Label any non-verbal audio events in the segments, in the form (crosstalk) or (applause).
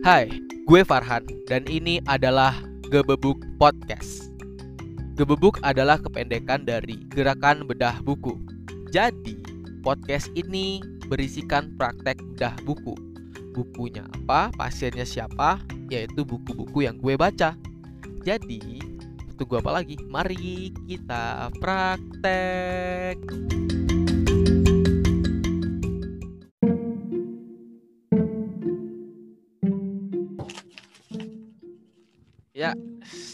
Hai, gue Farhan dan ini adalah Gebebuk Podcast. Gebebuk adalah kependekan dari Gerakan Bedah Buku. Jadi, podcast ini berisikan praktek bedah buku. Bukunya apa, pasiennya siapa, yaitu buku-buku yang gue baca. Jadi, tunggu apa lagi? Mari kita praktek.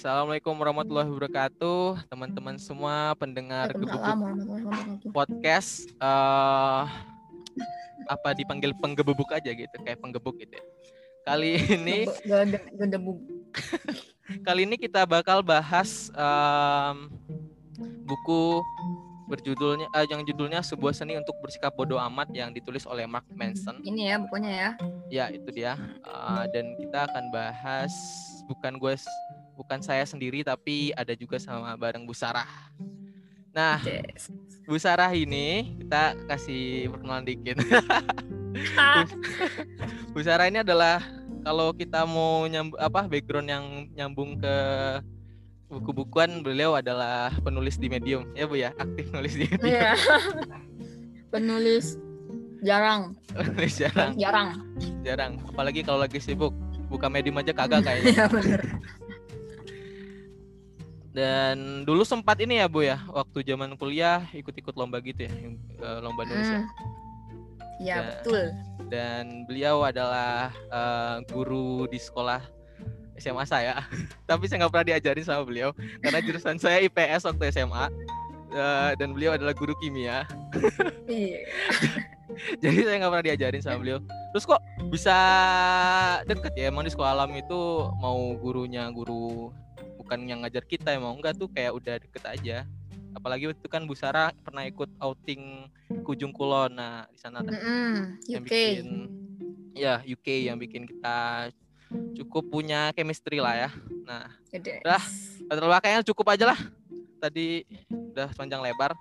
Assalamualaikum warahmatullahi wabarakatuh, teman-teman semua pendengar wabarakatuh. podcast. eh apa dipanggil penggebebuk aja gitu, kayak penggebuk gitu. ya. Kali ini, (laughs) kali ini kita bakal bahas em, buku berjudulnya, eh, yang judulnya sebuah seni untuk bersikap bodoh amat yang ditulis oleh Mark Manson. Ini ya bukunya ya. Ya itu dia. Uh, dan kita akan bahas bukan gue, bukan saya sendiri tapi ada juga sama bareng Bu Sarah. Nah, Yes. Bu Sarah ini kita kasih perkenalan dikit. (laughs) Bu Sarah ini adalah kalau kita mau nyamb apa background yang nyambung ke buku-bukuan beliau adalah penulis di Medium ya Bu ya aktif nulis di Medium Iya. (laughs) Penulis jarang, Penulis jarang jarang. jarang apalagi kalau lagi sibuk buka Medium aja kagak (laughs) kayaknya Iya benar. Dan dulu sempat ini ya Bu ya, waktu zaman kuliah ikut-ikut lomba gitu ya, eh, lomba nulis ya. Hmm. Iya Ya. betul. Dan beliau adalah eh, guru di sekolah SMA saya. (laughs) Tapi saya nggak pernah diajarin sama beliau karena jurusan saya IPS waktu SMA. Eh, dan beliau adalah guru kimia. (laughs) Iya. Jadi saya nggak pernah diajarin sama beliau. Terus kok bisa deket ya? Emang di sekolah alam itu mau gurunya guru bukan yang ngajar kita emang enggak tuh kayak udah deket aja. Apalagi itu kan Bu Sarah pernah ikut outing ke Ujung Kulon. Nah di sana ada Mm-mm, yang UK. bikin ya UK yang bikin kita cukup punya chemistry lah ya. Nah Gede. Dah. latar belakangnya cukup aja lah. Tadi udah panjang lebar.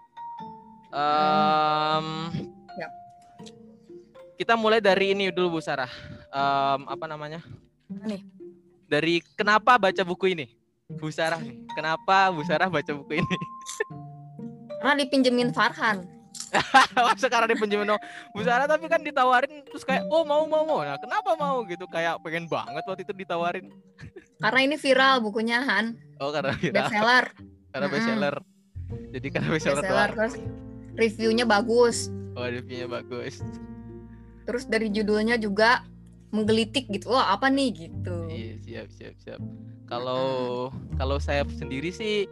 Em, Yap. Kita mulai dari ini dulu Bu Sarah. Em, apa namanya? Nih. Dari kenapa baca buku ini? Bu Sarah nih. Kenapa Bu Sarah baca buku ini? (laughs) Karena dipinjemin Farhan. (laughs) Sekarang dipinjemin dong. Bu Sarah tapi kan ditawarin terus kayak oh mau mau mau. Nah, kenapa mau gitu? Kayak pengen banget waktu itu ditawarin. (laughs) Karena ini viral bukunya Han, Oh karena viral, bestseller, karena Mm-mm. bestseller. Jadi karena bestseller bestseller terus reviewnya bagus. Oh, reviewnya bagus. Terus dari judulnya juga menggelitik gitu. Wah, apa nih gitu. Iya, siap, siap, siap. Kalau kalau saya sendiri sih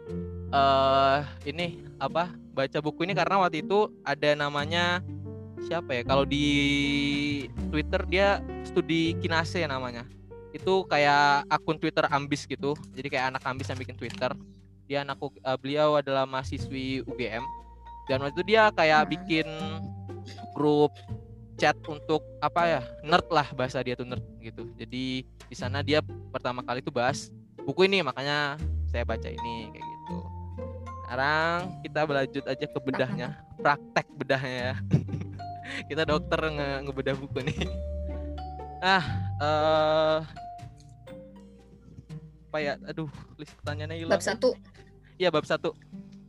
eh ini apa? Baca buku ini karena waktu itu ada namanya siapa ya? Kalau di Twitter dia studi kinase namanya. Itu kayak akun Twitter ambis gitu. Jadi kayak anak ambis yang bikin Twitter. Dia anak U- eh, beliau adalah mahasiswi UGM. Dan waktu itu dia kayak bikin grup chat untuk apa ya? Nerd lah bahasa dia tuh nerd gitu. Jadi di sana dia pertama kali tuh bahas buku ini makanya saya baca ini kayak gitu. Sekarang kita berlanjut aja ke bedahnya, praktek bedahnya ya. (laughs) kita dokter nge ngebedah buku nih. Ah, eh apa ya? Aduh, list pertanyaannya hilang. Bab satu. Iya, bab satu.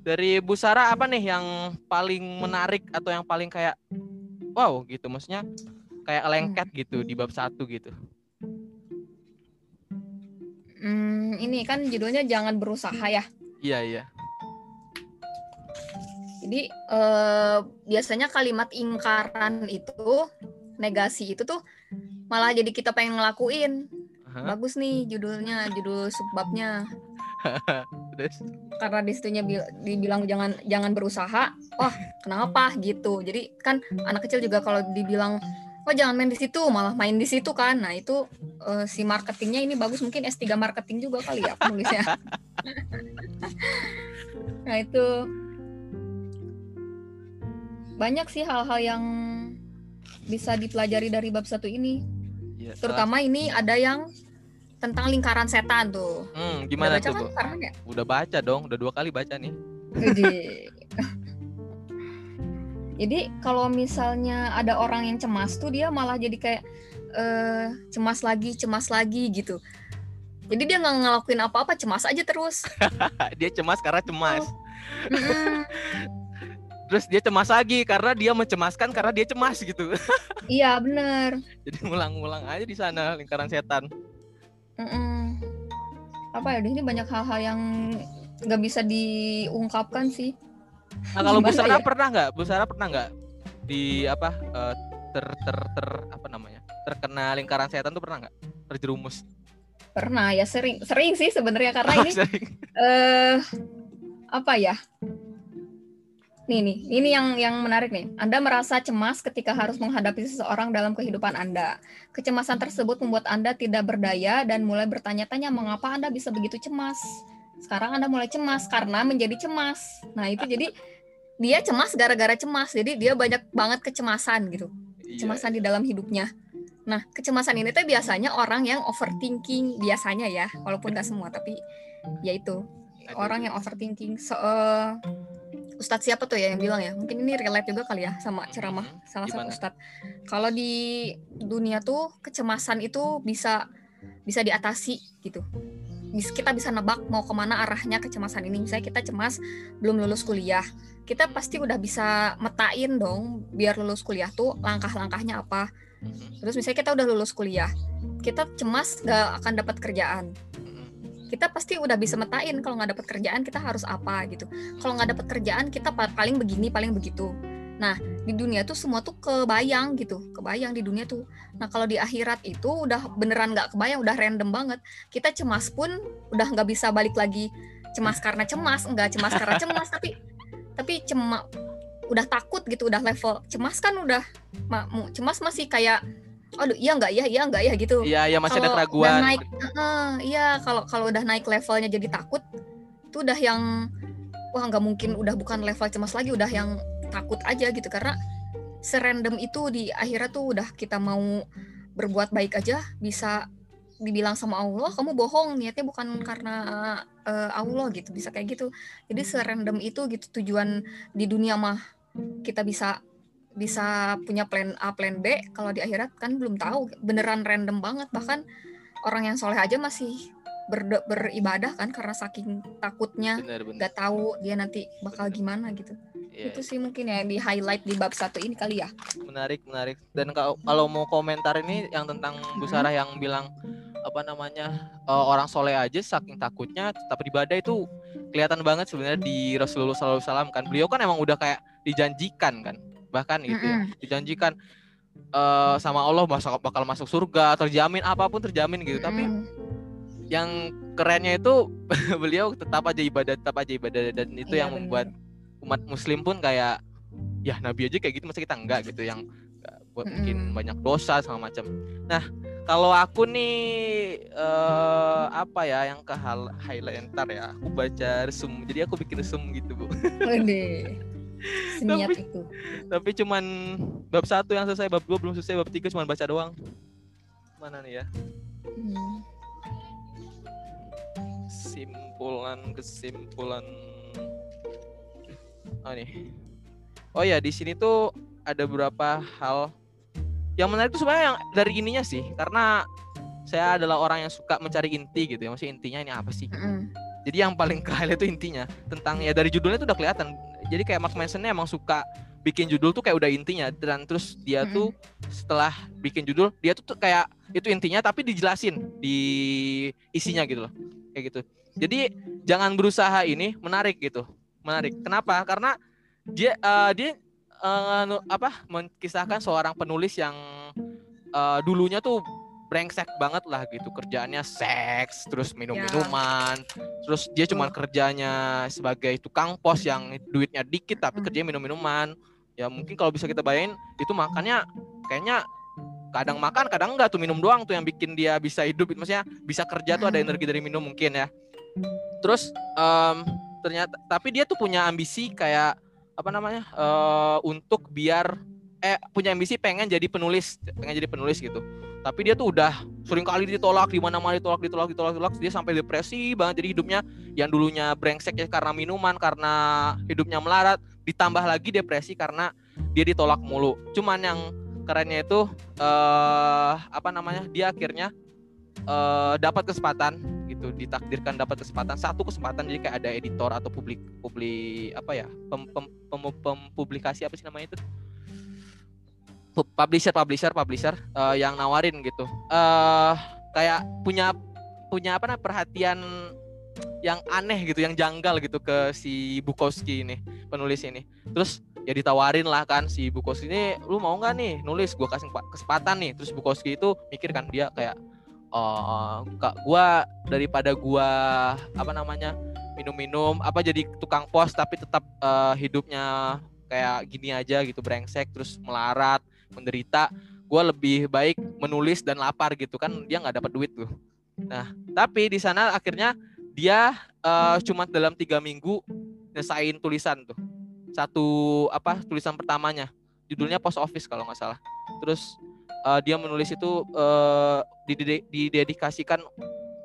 Dari Bu Sarah apa nih yang paling menarik atau yang paling kayak wow gitu maksudnya kayak lengket gitu di bab satu gitu. Hmm, ini kan judulnya jangan berusaha ya. Iya, iya. Jadi eh, biasanya kalimat ingkaran itu, negasi itu tuh malah jadi kita pengen ngelakuin. Aha. Bagus nih judulnya, judul subbabnya. (laughs) Terus Karena di situnya bil- dibilang jangan jangan berusaha. Oh, kenapa gitu. Jadi kan anak kecil juga kalau dibilang oh jangan main di situ, malah main di situ kan. Nah, itu eh, si marketingnya ini bagus mungkin S3 marketing juga kali ya penulisnya. (laughs) nah, itu banyak sih hal-hal yang bisa dipelajari dari bab satu ini. ya, Terutama ini ada yang tentang lingkaran setan tuh. Hmm, Udah gimana baca tuh, kan Bu? Ya? Udah baca dong, udah dua kali baca nih. Jadi (laughs) Jadi kalau misalnya ada orang yang cemas tuh dia malah jadi kayak eh, cemas lagi cemas lagi gitu jadi dia nggak ngelakuin apa-apa cemas aja terus (laughs) dia cemas karena cemas (laughs) terus dia cemas lagi karena dia mencemaskan karena dia cemas gitu iya bener jadi ngulang-ngulang aja di sana lingkaran setan Mm-mm. apa ya ini banyak hal-hal yang nggak bisa diungkapkan sih nah kalau Bu Sarah ya? pernah nggak Bu Sarah pernah nggak di apa eh, ter ter ter apa namanya terkena lingkaran setan tuh pernah nggak terjerumus pernah ya sering sering sih sebenarnya karena ini Sering. eh apa ya? Nih nih, ini yang yang menarik nih. Anda merasa cemas ketika harus menghadapi seseorang dalam kehidupan Anda. Kecemasan tersebut membuat Anda tidak berdaya dan mulai bertanya-tanya mengapa Anda bisa begitu cemas. Sekarang Anda mulai cemas karena menjadi cemas. Nah, itu jadi dia cemas gara-gara cemas. Jadi dia banyak banget kecemasan gitu. Iya. Kecemasan di dalam hidupnya. Nah, kecemasan ini tuh biasanya orang yang overthinking biasanya ya, walaupun nggak semua, tapi ya itu Ada. orang yang overthinking. So, eh, Ustadz siapa tuh ya yang bilang ya? Mungkin ini relate juga kali ya sama ceramah Mhm. salah satu ustadz. Kalau di dunia tuh kecemasan itu bisa bisa diatasi gitu. Kita bisa nebak mau ke mana arahnya kecemasan ini. Misalnya kita cemas belum lulus kuliah, kita pasti udah bisa metain dong biar lulus kuliah tuh langkah-langkahnya apa. Mhm. Terus misalnya kita udah lulus kuliah, kita cemas gak akan dapat kerjaan. Kita pasti udah bisa metain kalau nggak dapat kerjaan kita harus apa gitu. Kalau nggak dapat kerjaan kita pa- paling begini paling begitu. Nah di dunia tuh semua tuh kebayang gitu kebayang di dunia tuh. Nah kalau di akhirat itu udah beneran nggak kebayang udah random banget. Kita cemas pun udah nggak bisa balik lagi. Cemas karena cemas nggak cemas karena cemas tapi tapi cema udah takut gitu udah level. Cemas kan udah cemas masih kayak aduh iya nggak ya iya nggak ya gitu. Iya, ya masih ada Kalau keraguan. udah naik Heeh, iya kalau kalau udah naik levelnya jadi takut itu udah yang wah nggak mungkin udah bukan level cemas lagi udah yang takut aja gitu. Karena serandom itu di akhirnya tuh udah kita mau berbuat baik aja bisa dibilang sama Allah kamu bohong niatnya bukan karena eh, Allah gitu bisa kayak gitu. Jadi serandom itu gitu tujuan di dunia mah kita bisa bisa punya plan A plan B kalau di akhirat kan belum tahu. Beneran random banget. Bahkan orang yang soleh aja masih berde- beribadah kan karena saking takutnya Benar, benar. nggak tahu dia nanti bakal gimana gitu. Iya, itu sih mungkin ya yang di highlight di bab satu ini kali ya. Menarik, menarik. Dan kalau kalau mau komentar ini yang tentang Bu Mhm. Sarah yang bilang apa namanya eh, orang soleh aja saking takutnya tetap beribadah itu kelihatan banget sebenarnya di Rasulullah SAW kan. Beliau kan emang udah kayak dijanjikan kan bahkan gitu ya dijanjikan eh, sama Allah masuk bakal masuk surga terjamin apa pun terjamin gitu. Tapi Mm-mm. yang kerennya itu (laughs) beliau tetap aja ibadah tetap aja ibadah dan itu Iya, yang bener. membuat umat muslim pun kayak ya nabi aja kayak gitu masa kita enggak gitu yang uh, buat mungkin banyak dosa segala macam. Nah kalau aku nih eh apa ya yang ke hal highlight ntar ya aku baca resum. Jadi aku bikin resum gitu bu (laughs) seniat Tapi- itu. tapi cuman bab satu yang selesai bab dua belum selesai bab tiga cuman baca doang. Mana nih ya? Hmm. kesimpulan kesimpulan. Oh nih. Oh ya di sini tuh ada beberapa hal. Yang menarik tuh sebenarnya yang dari ininya sih karena saya adalah orang yang suka mencari inti gitu ya. Maksudnya intinya ini apa sih? Mm-mm. jadi yang paling (laughs) ke highlight itu intinya tentang ya dari judulnya tuh udah kelihatan jadi kayak Mark Mansonnya emang suka bikin judul tuh kayak udah intinya. Dan terus dia tuh setelah bikin judul dia tuh, tuh kayak itu intinya tapi dijelasin di isinya gitu loh. Kayak gitu. Jadi jangan berusaha ini menarik gitu. Menarik. Kenapa? Karena dia eh, dia nu- apa mengkisahkan seorang penulis yang eh, dulunya tuh brengsek banget lah gitu. Kerjaannya seks terus minum minuman terus dia cuma kerjanya sebagai tukang pos yang duitnya dikit tapi Hmm. kerjanya minum minuman ya mungkin kalau bisa kita bayangin itu makannya kayaknya kadang makan kadang enggak tuh minum doang tuh yang bikin dia bisa hidup maksudnya bisa kerja tuh ada Hmm. energi dari minum mungkin ya. Terus em, ternyata tapi dia tuh punya ambisi kayak apa namanya eh, untuk biar eh punya ambisi pengen jadi penulis pengen jadi penulis gitu tapi dia tuh udah sering kali ditolak di mana mana ditolak ditolak ditolak ditolak. Dia sampai depresi banget. Jadi hidupnya yang dulunya brengsek ya karena minuman karena hidupnya melarat ditambah lagi depresi karena dia ditolak mulu. Cuman yang kerennya itu uh, apa namanya dia akhirnya uh, dapat kesempatan gitu ditakdirkan dapat kesempatan satu kesempatan jadi kayak ada editor atau publik publik apa ya pem, pem, pem, pem, publikasi apa sih namanya itu publisher publisher publisher uh, yang nawarin gitu. Uh, kayak punya punya apa namanya perhatian yang aneh gitu yang janggal gitu ke si Bukowski ini penulis ini. Terus ya ditawarin lah kan si Bukowski ini lu mau nggak nih nulis? Gue kasih kesempatan nih. Terus Bukowski itu mikir kan dia kayak oh kak gua daripada gua apa namanya minum-minum apa jadi tukang pos tapi tetap uh, hidupnya kayak gini aja gitu brengsek terus melarat menderita gue lebih baik menulis dan lapar gitu kan dia nggak dapat duit tuh. Nah tapi di sana akhirnya dia uh, cuma dalam tiga minggu nyesain tulisan tuh. Satu apa tulisan pertamanya. Judulnya post office kalau nggak salah. Terus uh, dia menulis itu uh, didedikasikan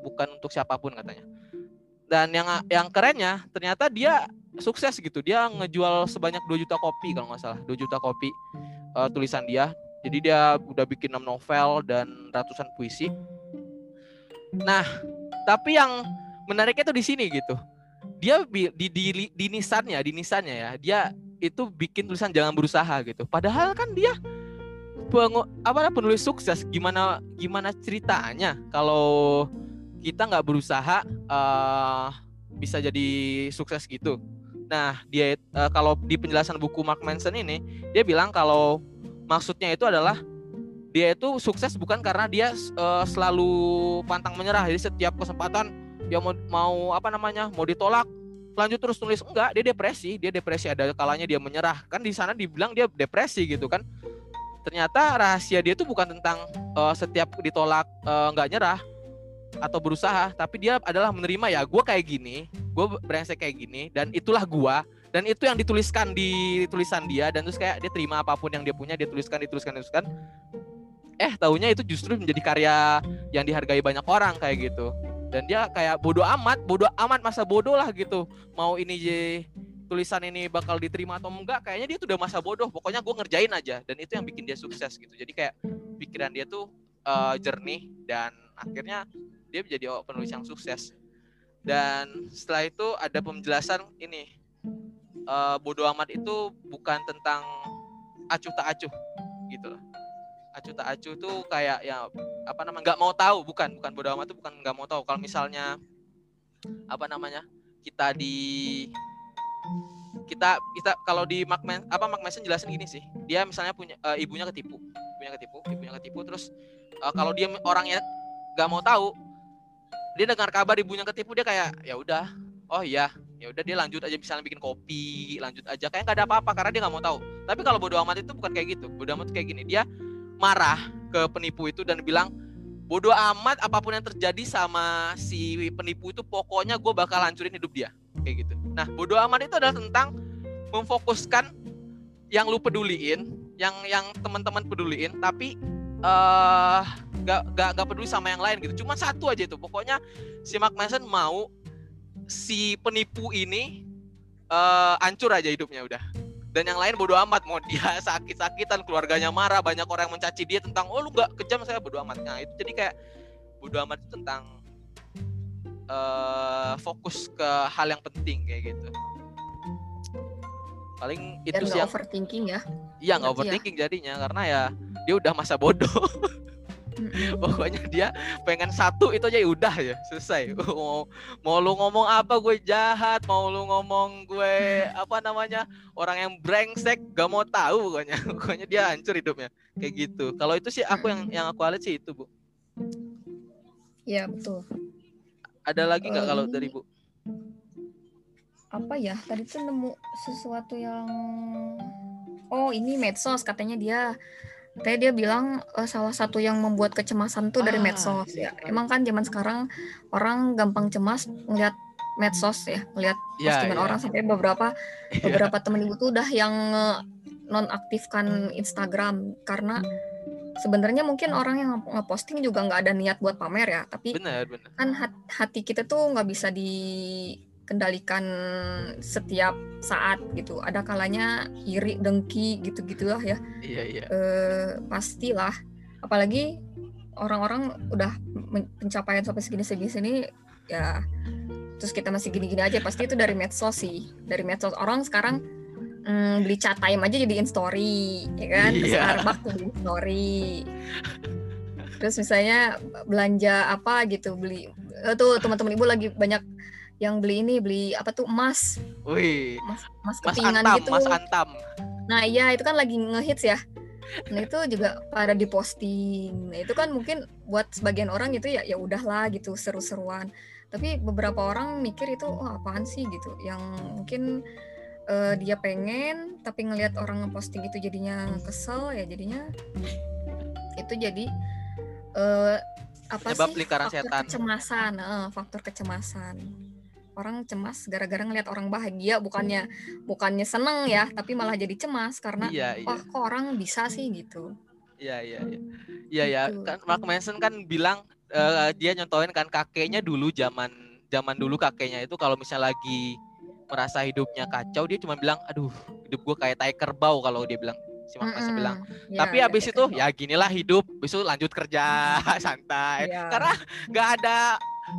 bukan untuk siapa pun katanya. Dan yang yang kerennya ternyata dia sukses gitu. Dia ngejual sebanyak 2 juta kopi kalau nggak salah. 2 juta kopi uh, tulisan dia. Jadi dia udah bikin 6 novel dan ratusan puisi. Nah tapi yang menariknya tuh di sini gitu. Dia di di di, di nisannya di nisannya ya dia itu bikin tulisan jangan berusaha gitu. Padahal kan dia peng, apa penulis sukses. Gimana gimana ceritanya kalau kita nggak berusaha uh, bisa jadi sukses gitu. Nah, dia uh, kalau di penjelasan buku Mark Manson ini, dia bilang kalau maksudnya itu adalah dia itu sukses bukan karena dia uh, selalu pantang menyerah. Jadi setiap kesempatan dia mau, mau apa namanya mau ditolak lanjut terus nulis. Enggak dia depresi. Dia depresi ada kalanya dia menyerah. Kan di sana dibilang dia depresi gitu kan. Ternyata rahasia dia tuh bukan tentang uh, setiap ditolak uh, nyerah atau berusaha tapi dia adalah menerima ya gue kayak gini gue brengsek kayak gini dan itulah gue dan itu yang dituliskan di tulisan dia dan terus kayak dia terima apa pun yang dia punya dia tuliskan dituliskan dituliskan eh tahunya itu justru menjadi karya yang dihargai banyak orang kayak gitu. Dan dia kayak bodoh amat bodoh amat masa bodoh lah gitu. Mau ini je tulisan ini bakal diterima atau enggak kayaknya dia tuh udah masa bodoh. Pokoknya gue ngerjain aja dan itu yang bikin dia sukses gitu. Jadi kayak pikiran dia tuh uh, jernih dan akhirnya dia menjadi penulis yang sukses. Dan setelah itu ada penjelasan ini uh, bodoh amat itu bukan tentang acuh tak acuh gitu loh. Acuh tak acuh tuh kayak ya apa namanya nggak mau tahu bukan bukan bodoh amat itu bukan nggak mau tahu. Kalau misalnya apa namanya kita di kita kita kalau di Mark Man, apa Mark Manson jelasin gini sih. Dia misalnya punya uh, ibunya ketipu ibunya ketipu ibunya ketipu terus uh, kalau dia orangnya nggak mau tahu dia dengar kabar ibunya ketipu dia kayak ya udah. Oh iya. Ya udah dia lanjut aja misalnya bikin kopi lanjut aja. Kayak nggak ada apa-apa karena dia nggak mau tahu. Tapi kalau bodoh amat itu bukan kayak gitu. Bodoh amat kayak gini. Dia marah ke penipu itu dan bilang bodoh amat apa pun yang terjadi sama si penipu itu pokoknya gue bakal hancurin hidup dia. Kayak gitu. Nah bodoh amat itu adalah tentang memfokuskan yang lu peduliin yang yang teman-teman peduliin tapi uh, gak, gak, gak peduli sama yang lain gitu. Cuma satu aja itu. Pokoknya si Mark Manson mau si penipu ini uh, hancur aja hidupnya udah. Dan yang lain bodo amat. Mau dia (laughs) sakit-sakitan keluarganya marah banyak orang yang mencaci dia tentang oh lu gak kejam saya bodo amat. Nah itu jadi kayak bodo amat itu tentang uh, fokus ke hal yang penting kayak gitu. Paling itu sih yang overthinking ya. Iya nggak ya. overthinking ya. jadinya karena ya dia udah masa bodoh (laughs) pokoknya dia pengen satu itu aja ya udah ya selesai. (laughs) Mau mau lu ngomong apa gue jahat. Mau lu ngomong gue apa namanya orang yang brengsek gak mau tahu pokoknya. (laughs) Pokoknya dia hancur hidupnya kayak gitu. Kalau itu sih aku yang yang aku lihat sih itu bu. Ya betul. Ada lagi nggak kalau dari bu? Apa ya tadi tuh nemu sesuatu yang oh ini medsos katanya dia Tadi dia bilang uh, salah satu yang membuat kecemasan tuh dari ah, medsos ya. Iya. Emang kan zaman sekarang orang gampang cemas ngeliat medsos ya, ngeliat yeah, postingan yeah. orang sampai beberapa (laughs) yeah. beberapa temen ibu tuh udah yang nonaktifkan Instagram karena sebenarnya mungkin orang yang ngeposting juga nggak ada niat buat pamer ya, tapi bener, bener. kan hati kita tuh nggak bisa di dikendalikan setiap saat gitu. Ada kalanya iri, dengki gitu-gitulah ya. Iya iya. Eh, pastilah. Apalagi orang-orang udah pencapaian sampai segini-segini sini ya terus kita masih gini-gini aja pasti itu dari medsos sih. Dari medsos orang sekarang mm, beli chat time aja jadiin story ya kan Iya. Starbucks jadiin story terus misalnya belanja apa gitu beli eh, tuh teman-teman ibu lagi banyak yang beli ini beli apa tuh emas. Wih, emas emas Mas kepingan Antam, gitu. Mas Antam. nah iya itu kan lagi ngehits ya. Nah itu juga pada diposting. Nah itu kan mungkin buat sebagian orang itu ya ya udahlah gitu seru-seruan. Tapi beberapa orang mikir itu oh apaan sih? gitu. Yang mungkin eh, dia pengen tapi ngelihat orang ngeposting itu jadinya kesel ya jadinya itu jadi eh, apa Penyebab sih? lingkaran faktor setan. kecemasan eh, faktor kecemasan orang cemas gara-gara ngelihat orang bahagia bukannya bukannya seneng ya tapi malah jadi cemas karena Iya iya. wah kok orang bisa sih gitu Iya iya iya. Iya ya, Gitu. kan Mark Manson kan bilang eh, dia nyontohin kan kakeknya dulu zaman zaman dulu kakeknya itu kalau misal lagi merasa hidupnya kacau dia cuma bilang aduh hidup gua kayak tai kerbau kalau dia bilang si Mark Manson Mm-mm. bilang Ya, tapi ya, habis kayak itu ya ginilah hidup besok lanjut kerja (laughs) santai Iya. karena nggak ada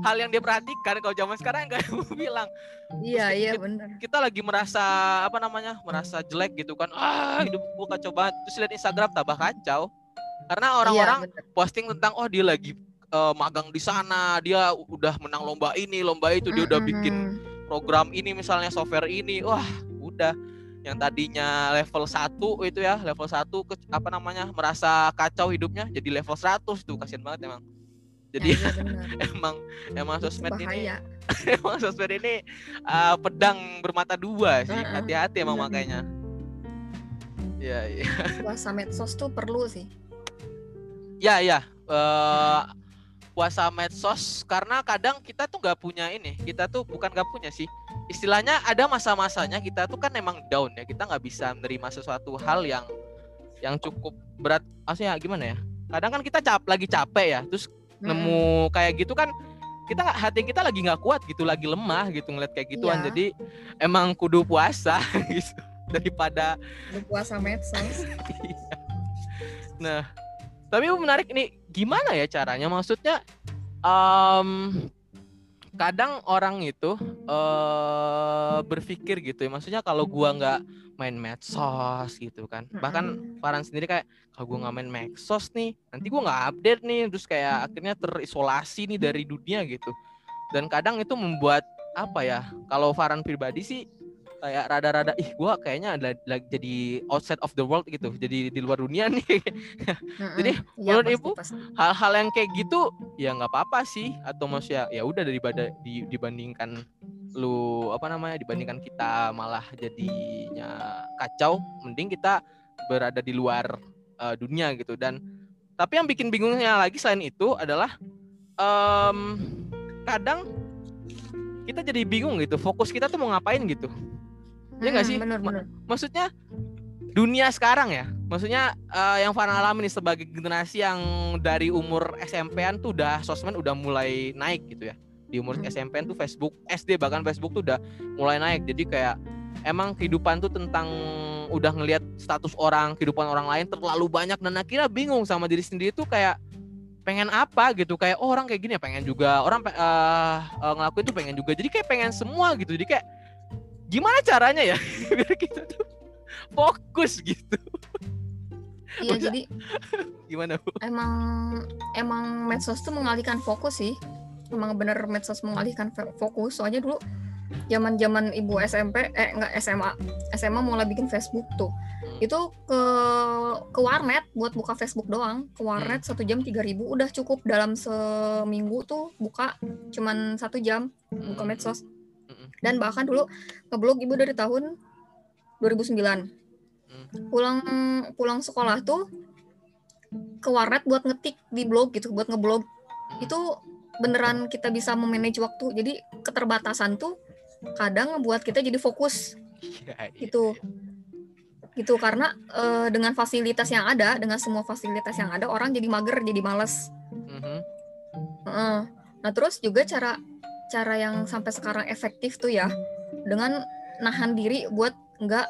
hal yang dia perhatikan kalau zaman sekarang (laughs) kayak gue bilang. Iya iya kita- benar kita lagi merasa apa namanya merasa jelek gitu kan. Ah hidup gua kacau banget. Terus lihat Instagram tambah kacau. Karena orang-orang Iya, posting tentang oh dia lagi eh, magang di sana dia udah menang lomba ini lomba itu dia udah bikin program ini misalnya software ini. Wah udah. Yang tadinya level 1 itu ya level 1 ke apa namanya merasa kacau hidupnya jadi level 100 tuh. Kasihan banget emang jadi Ya, bener. (laughs) emang (laughs) emang sosmed ini bahaya. emang sosmed ini uh, pedang bermata dua sih. Hati-hati emang bener. makanya ya ya (laughs) puasa medsos tuh perlu sih. Ya ya eh, puasa medsos karena kadang kita tuh nggak punya ini kita tuh bukan nggak punya sih. Istilahnya ada masa-masanya kita tuh kan emang down ya kita nggak bisa menerima sesuatu hal yang yang cukup berat. Maksudnya gimana ya? Kadang kan kita cap lagi capek ya terus Nemu kayak gitu kan kita hati kita lagi nggak kuat gitu lagi lemah gitu ngeliat kayak gituan. Iya. jadi emang kudu puasa (laughs) gitu daripada berpuasa medsos. (laughs) Nah tapi menarik ini gimana ya caranya? Maksudnya em, kadang orang itu eh berpikir gitu ya maksudnya kalau gua nggak main medsos gitu kan. Bahkan Farhan sendiri kayak kalau gua nggak main medsos nih nanti gua nggak update nih. Terus kayak akhirnya terisolasi nih dari dunia gitu. Dan kadang itu membuat apa ya kalau Farhan pribadi sih kayak rada-rada ih gua kayaknya ada lagi jadi outside of the world gitu jadi di luar dunia nih. Jadi, Iya, menurut pasti, Ibu, pasti. hal-hal yang kayak gitu ya nggak apa-apa sih atau maksudnya ya udah daripada di, dibandingkan lu apa namanya dibandingkan kita malah jadinya kacau mending kita berada di luar eh, dunia gitu dan tapi yang bikin bingungnya lagi selain itu adalah em, kadang kita jadi bingung gitu fokus kita tuh mau ngapain gitu Iya nggak Mm, sih? bener bener. maksudnya dunia sekarang ya? Maksudnya eh, yang Farhan alami nih sebagai generasi yang dari umur SMP-an tuh udah sosmed udah mulai naik gitu ya. Di umur Hmm. SMP-an tuh Facebook SD bahkan Facebook tuh udah mulai naik. Jadi kayak emang kehidupan tuh tentang udah ngelihat status orang kehidupan orang lain terlalu banyak. Dan akhirnya bingung sama diri sendiri tuh kayak pengen apa gitu. Kayak oh, orang kayak gini ya pengen juga. Orang eh, eh, ngelakuin tuh pengen juga. Jadi kayak pengen semua gitu. Jadi kayak gimana caranya ya? (laughs) Biar kita tuh fokus gitu. Iya jadi gimana bu? emang emang medsos tuh mengalihkan fokus sih. Emang bener medsos mengalihkan fo- fokus. Soalnya dulu zaman zaman ibu SMP eh enggak SMA SMA mulai bikin Facebook tuh. Hmm. itu ke ke warnet buat buka Facebook doang. Ke warnet satu jam 3000 udah cukup. Dalam seminggu tuh buka cuman satu jam buka Hmm. medsos. Dan bahkan dulu ngeblog ibu dari tahun 2009 Hmm. pulang pulang sekolah tuh ke warnet buat ngetik di blog gitu buat ngeblog Hmm. itu beneran kita bisa memanage waktu jadi keterbatasan tuh kadang ngebuat kita jadi fokus Iya, iya, Gitu. iya. gitu karena eh, dengan fasilitas yang ada dengan semua fasilitas yang ada orang jadi mager jadi males Mhm. Heeh. nah terus juga cara cara yang sampai sekarang efektif tuh ya dengan nahan diri buat nggak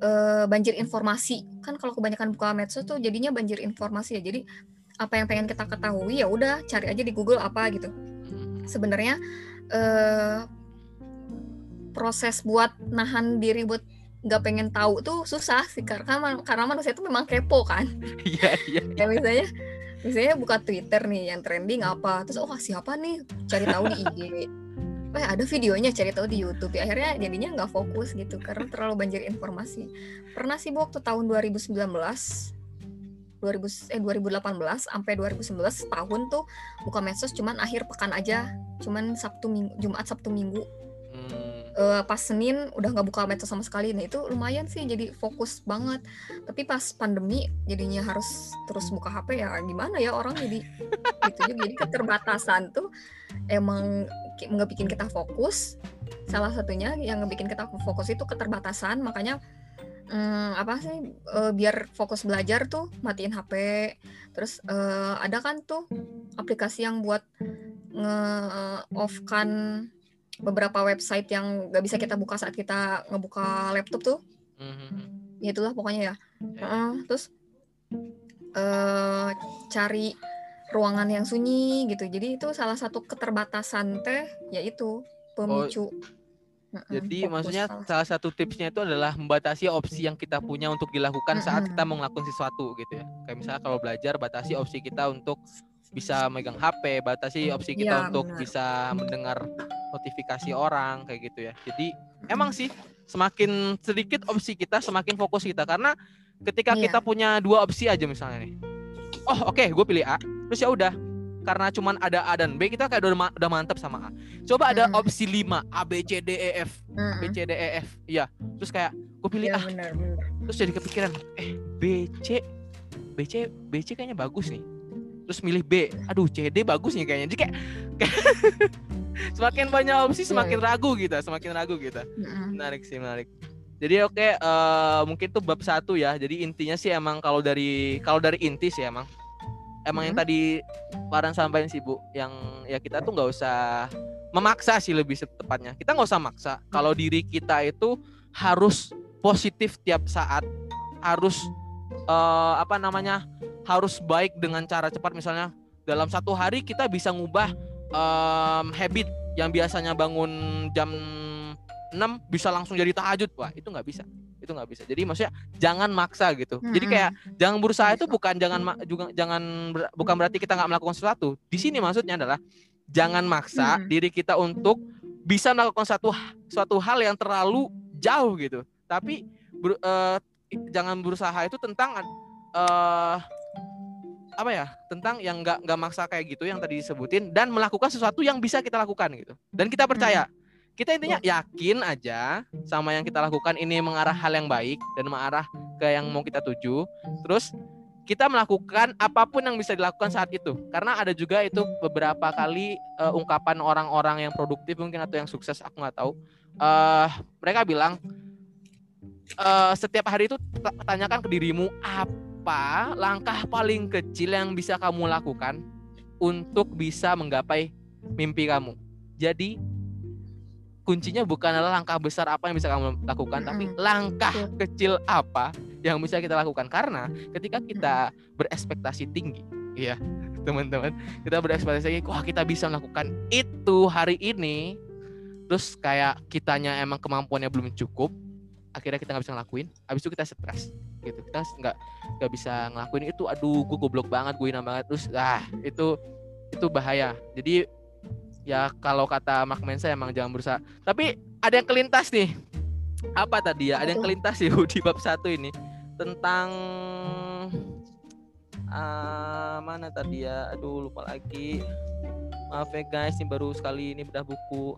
uh, banjir informasi. Kan kalau kebanyakan buka medsos tuh jadinya banjir informasi ya jadi apa yang pengen kita ketahui ya udah cari aja di Google apa gitu. Sebenarnya uh, proses buat nahan diri buat nggak pengen tahu tuh susah sih karena karena manusia itu memang kepo kan. Iya iya. Ya misalnya misalnya buka Twitter nih yang trending apa terus oh siapa nih? Cari tahu di IG eh ada videonya cari tahu di YouTube. Ya, akhirnya jadinya nggak fokus gitu karena terlalu banjir informasi. Pernah sih waktu tahun 2019 2000 eh 2018 sampai 2019 tahun tuh buka medsos cuman akhir pekan aja. Cuman Sabtu Minggu Jumat Sabtu Minggu. Hmm. Uh, pas Senin udah nggak buka medsos sama sekali. Nah itu lumayan sih jadi fokus banget. Tapi pas pandemi jadinya harus terus buka HP ya gimana ya orang? Jadi (laughs) gitu jadi keterbatasan tuh emang nggak bikin kita fokus. Salah satunya yang ngebikin kita fokus itu keterbatasan. Makanya hmm, apa sih uh, biar fokus belajar tuh matiin HP terus uh, ada kan tuh aplikasi yang buat nge off kan beberapa website yang nggak bisa kita buka saat kita ngebuka laptop tuh. Mm-hmm. ya itulah pokoknya ya. Uh, terus uh, cari ruangan yang sunyi gitu. Jadi itu salah satu keterbatasan teh yaitu pemicu. Oh jadi Fokus maksudnya salah satu. tipsnya itu adalah membatasi opsi yang kita punya untuk dilakukan saat kita mau ngelakuin sesuatu gitu ya. Kayak misalnya kalau belajar batasi opsi kita untuk bisa megang HP, batasi opsi kita ya, untuk benar. bisa mendengar notifikasi orang kayak gitu ya. Jadi emang sih semakin sedikit opsi kita semakin fokus kita karena ketika ya. kita punya dua opsi aja misalnya nih. Oh, oke, okay, gue pilih A. Terus ya udah, karena cuman ada A dan B kita kayak udah, udah mantap sama A. Coba ada hmm. opsi 5 A B C D E F. Hmm. B C D E F. Iya. Terus kayak gue pilih ya, A. Benar, benar. Terus jadi kepikiran, eh B C B C B C kayaknya bagus nih. Terus milih B. Aduh, C D bagus nih kayaknya. Jadi kayak, kayak (laughs) semakin banyak opsi iya, semakin yeah. ragu gitu, semakin ragu. Mm-hmm. Menarik sih, menarik. Jadi oke okay, uh, eh, mungkin tuh bab satu ya. Jadi intinya sih emang kalau dari kalau dari inti sih emang emang hmm. yang tadi Farhan sampaikan sih Bu, yang ya kita tuh nggak usah memaksa sih lebih tepatnya. Kita nggak usah maksa. Kalau diri kita itu harus positif tiap saat, harus uh, apa namanya, harus baik dengan cara cepat. Misalnya dalam satu hari kita bisa ngubah um, habit yang biasanya bangun jam 6 bisa langsung jadi tahajud, wah itu nggak bisa. Itu nggak bisa. Jadi maksudnya jangan maksa gitu. Hmm. jadi kayak jangan berusaha itu bukan jangan juga jangan bukan berarti kita nggak melakukan sesuatu. Di sini maksudnya adalah jangan maksa hmm. diri kita untuk bisa melakukan satu suatu hal yang terlalu jauh gitu. Tapi ber, uh, jangan berusaha itu tentang uh, apa ya tentang yang nggak nggak maksa kayak gitu yang tadi disebutin dan melakukan sesuatu yang bisa kita lakukan gitu dan kita percaya hmm kita intinya yakin aja sama yang kita lakukan ini mengarah hal yang baik dan mengarah ke yang mau kita tuju. Terus kita melakukan apa pun yang bisa dilakukan saat itu. Karena ada juga itu beberapa kali uh, ungkapan orang-orang yang produktif mungkin atau yang sukses aku nggak tahu. Uh, mereka bilang uh, setiap hari itu tanyakan ke dirimu apa langkah paling kecil yang bisa kamu lakukan untuk bisa menggapai mimpi kamu. Jadi kuncinya bukan adalah langkah besar apa yang bisa kamu lakukan, tapi langkah kecil apa yang bisa kita lakukan. Karena ketika kita berekspektasi tinggi, ya (laughs) teman-teman, kita berekspektasi tinggi, wah kita bisa melakukan itu hari ini, terus kayak kitanya emang kemampuannya belum cukup, akhirnya kita nggak bisa ngelakuin, habis itu kita stres, gitu. Kita nggak nggak bisa ngelakuin itu, aduh, gue goblok banget, gue banget, terus ah itu itu bahaya. Jadi ya kalau kata Mark Mensa emang jangan berusaha. Tapi ada yang kelintas nih. Apa tadi ya? Ada yang kelintas sih (laughs) di bab satu ini tentang uh, mana tadi ya? Aduh lupa lagi. Maaf ya guys, ini baru sekali ini bedah buku.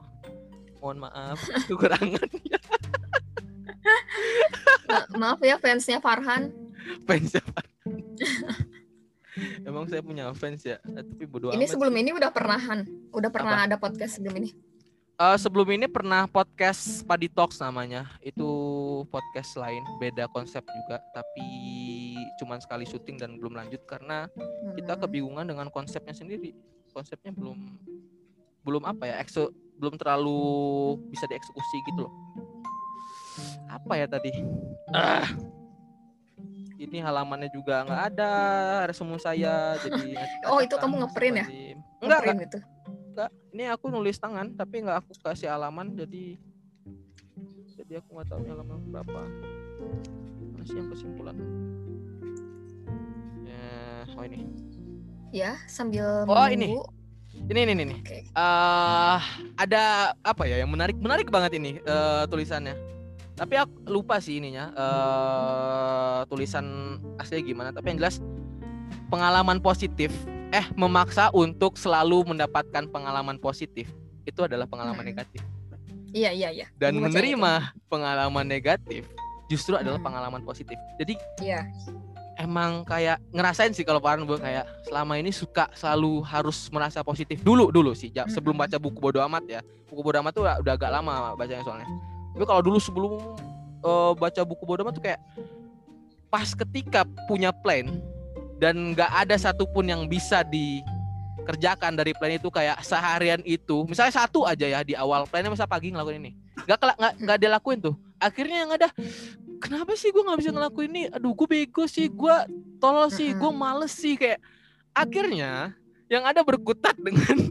Mohon maaf (laughs) kekurangannya. Ma maaf ya fansnya Farhan. Fansnya Farhan. (laughs) Emang saya punya fans ya, tapi bodo Ini sebelum sih. ini udah pernahan, udah pernah Apa? ada podcast sebelum ini. Uh, sebelum ini pernah podcast Padi Talks namanya. Itu podcast lain, beda konsep juga, tapi cuman sekali syuting dan belum lanjut karena hmm. kita kebingungan dengan konsepnya sendiri. Konsepnya belum belum apa ya ekso belum terlalu bisa dieksekusi gitu loh apa ya tadi? Ah. Ini halamannya juga nggak ada resume saya jadi (laughs) oh itu kamu ngeprint ya? enggak enggak itu enggak ini aku nulis tangan tapi nggak aku kasih halaman jadi jadi aku nggak tahu halaman berapa. Masih yang kesimpulan? Ya oh ini. Ya sambil oh ini. ini ini ini okay. uh, ada apa ya yang menarik menarik banget ini uh, tulisannya tapi aku lupa sih ininya uh, tulisan aslinya gimana. Tapi yang jelas pengalaman positif eh memaksa untuk selalu mendapatkan pengalaman positif. Itu adalah pengalaman hmm. negatif. Iya iya iya. Dan menerima itu. pengalaman negatif justru adalah hmm. pengalaman positif. Jadi iya. emang kayak ngerasain sih kalau Farhan kayak selama ini suka selalu harus merasa positif dulu dulu sih. Sebelum baca buku bodo amat ya. Buku bodo amat tuh udah, udah agak lama bacanya soalnya tapi kalau dulu sebelum uh, baca buku bodo amat tuh kayak pas ketika punya plan dan nggak ada satupun yang bisa dikerjakan dari plan itu kayak seharian itu misalnya satu aja ya di awal plannya masa pagi ngelakuin ini. Nggak nggak nggak dia lakuin tuh. Akhirnya yang ada kenapa sih gue nggak bisa ngelakuin ini? Aduh gue bego sih gue tolol sih gue males sih kayak akhirnya yang ada berkutat dengan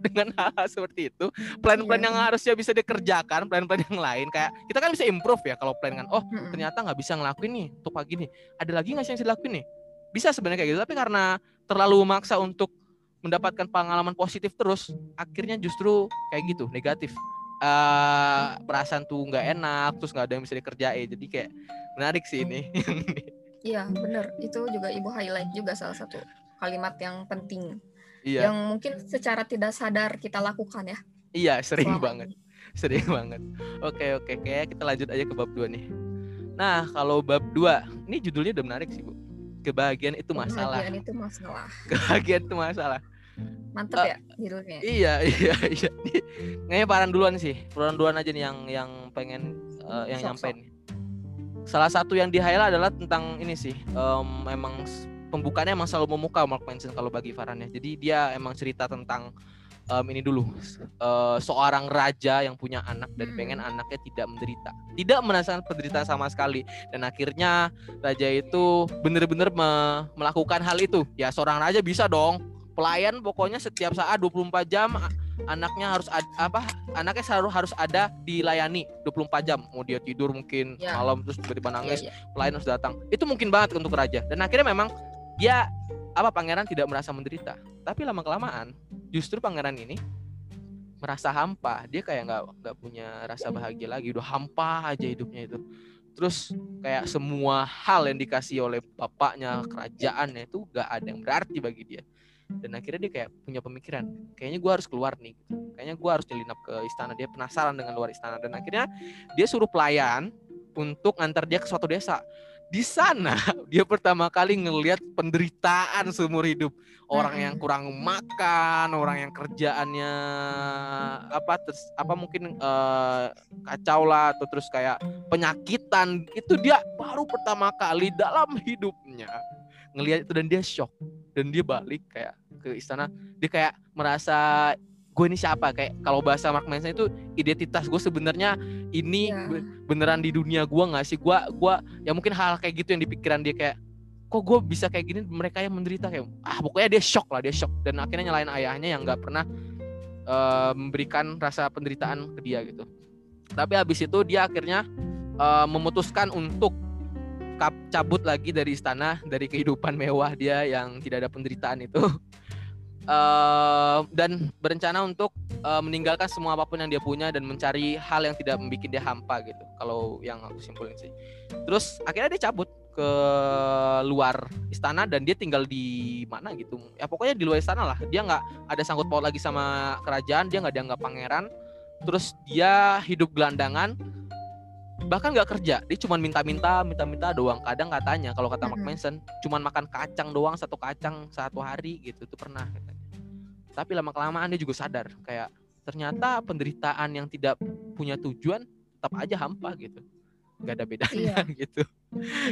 dengan (laughs) hal-hal seperti itu. Plan-plan yang harusnya bisa dikerjakan plan-plan yang lain kayak kita kan bisa improve ya kalau plan kan oh ternyata nggak bisa ngelakuin nih untuk pagi nih. Ada lagi nggak sih yang bisa dilakuin nih? Bisa sebenarnya kayak gitu tapi karena terlalu memaksa untuk mendapatkan pengalaman positif terus akhirnya justru kayak gitu negatif. Uh, perasaan tuh nggak enak terus nggak ada yang bisa dikerjain. Jadi kayak menarik sih ini. Iya bener. Itu juga ibu highlight juga salah satu kalimat yang penting iya. yang mungkin secara tidak sadar kita lakukan ya. Iya sering Selama banget. (laughs) Sering banget. Oke oke kayak kita lanjut aja ke bab dua nih. Nah kalau bab dua ini judulnya udah menarik sih bu. Kebahagiaan itu masalah. Kebahagiaan itu masalah. (laughs) Kebahagiaan itu masalah. Mantep uh, ya judulnya. iya (laughs) iya iya. Kayaknya paran duluan sih. Paran duluan aja nih yang yang pengen uh, yang nyampein. Salah satu yang di highlight adalah tentang ini sih. Um, emang pembukanya emang selalu memukau Mark Manson kalau bagi Farhan ya jadi dia emang cerita tentang um, ini dulu uh, seorang raja yang punya anak dan pengen hmm. anaknya tidak menderita. Tidak merasakan penderitaan sama sekali. Dan akhirnya raja itu benar-benar me melakukan hal itu. Ya seorang raja bisa dong. Pelayan pokoknya setiap saat 24 jam anaknya harus ada, apa anaknya selalu harus ada dilayani 24 jam. Mau dia tidur mungkin ya. malam terus tiba-tiba iya, nangis ya, ya. pelayan harus datang. Itu mungkin banget untuk raja. Dan akhirnya memang dia apa pangeran tidak merasa menderita. Tapi lama kelamaan justru pangeran ini merasa hampa. Dia kayak nggak nggak punya rasa bahagia lagi. Udah hampa aja hidupnya itu. Terus kayak semua hal yang dikasih oleh bapaknya kerajaannya itu gak ada yang berarti bagi dia. Dan akhirnya dia kayak punya pemikiran kayaknya gue harus keluar nih. Kayaknya gue harus nyelinap ke istana. Dia penasaran dengan luar istana. Dan akhirnya dia suruh pelayan untuk ngantar dia ke suatu desa di sana dia pertama kali ngelihat penderitaan seumur hidup. Orang yang kurang makan orang yang kerjaannya apa terus apa mungkin uh, kacau lah atau terus kayak penyakitan. Itu dia baru pertama kali dalam hidupnya ngelihat itu dan dia shock. Dan dia balik kayak ke istana. Dia kayak merasa gue ini siapa? Kayak kalau bahasa Mark Manson itu identitas gue sebenarnya ini yeah. beneran di dunia gue nggak sih? Gue gua ya mungkin hal kayak gitu yang dipikiran dia kayak kok gue bisa kayak gini? Mereka yang menderita kayak ah pokoknya dia shock lah dia shock. Dan akhirnya nyalain ayahnya yang nggak pernah uh, memberikan rasa penderitaan ke dia gitu. Tapi habis itu dia akhirnya uh, memutuskan untuk cabut lagi dari istana dari kehidupan mewah dia yang tidak ada penderitaan itu (laughs) uh, dan berencana untuk uh, meninggalkan semua apa pun yang dia punya dan mencari hal yang tidak membuat dia hampa gitu. Kalau yang aku simpulin sih. Terus akhirnya dia cabut ke luar istana dan dia tinggal di mana gitu. Ya pokoknya di luar istana lah. Dia nggak ada sangkut paut lagi sama kerajaan dia nggak dianggap pangeran. Terus dia hidup gelandangan bahkan nggak kerja. Dia cuma minta-minta minta-minta doang. Kadang katanya kalau kata Mark Manson cuma makan kacang doang satu kacang satu hari gitu. Itu pernah tapi lama kelamaan dia juga sadar kayak ternyata penderitaan yang tidak punya tujuan tetap aja hampa gitu. Nggak ada bedanya iya. (laughs) gitu.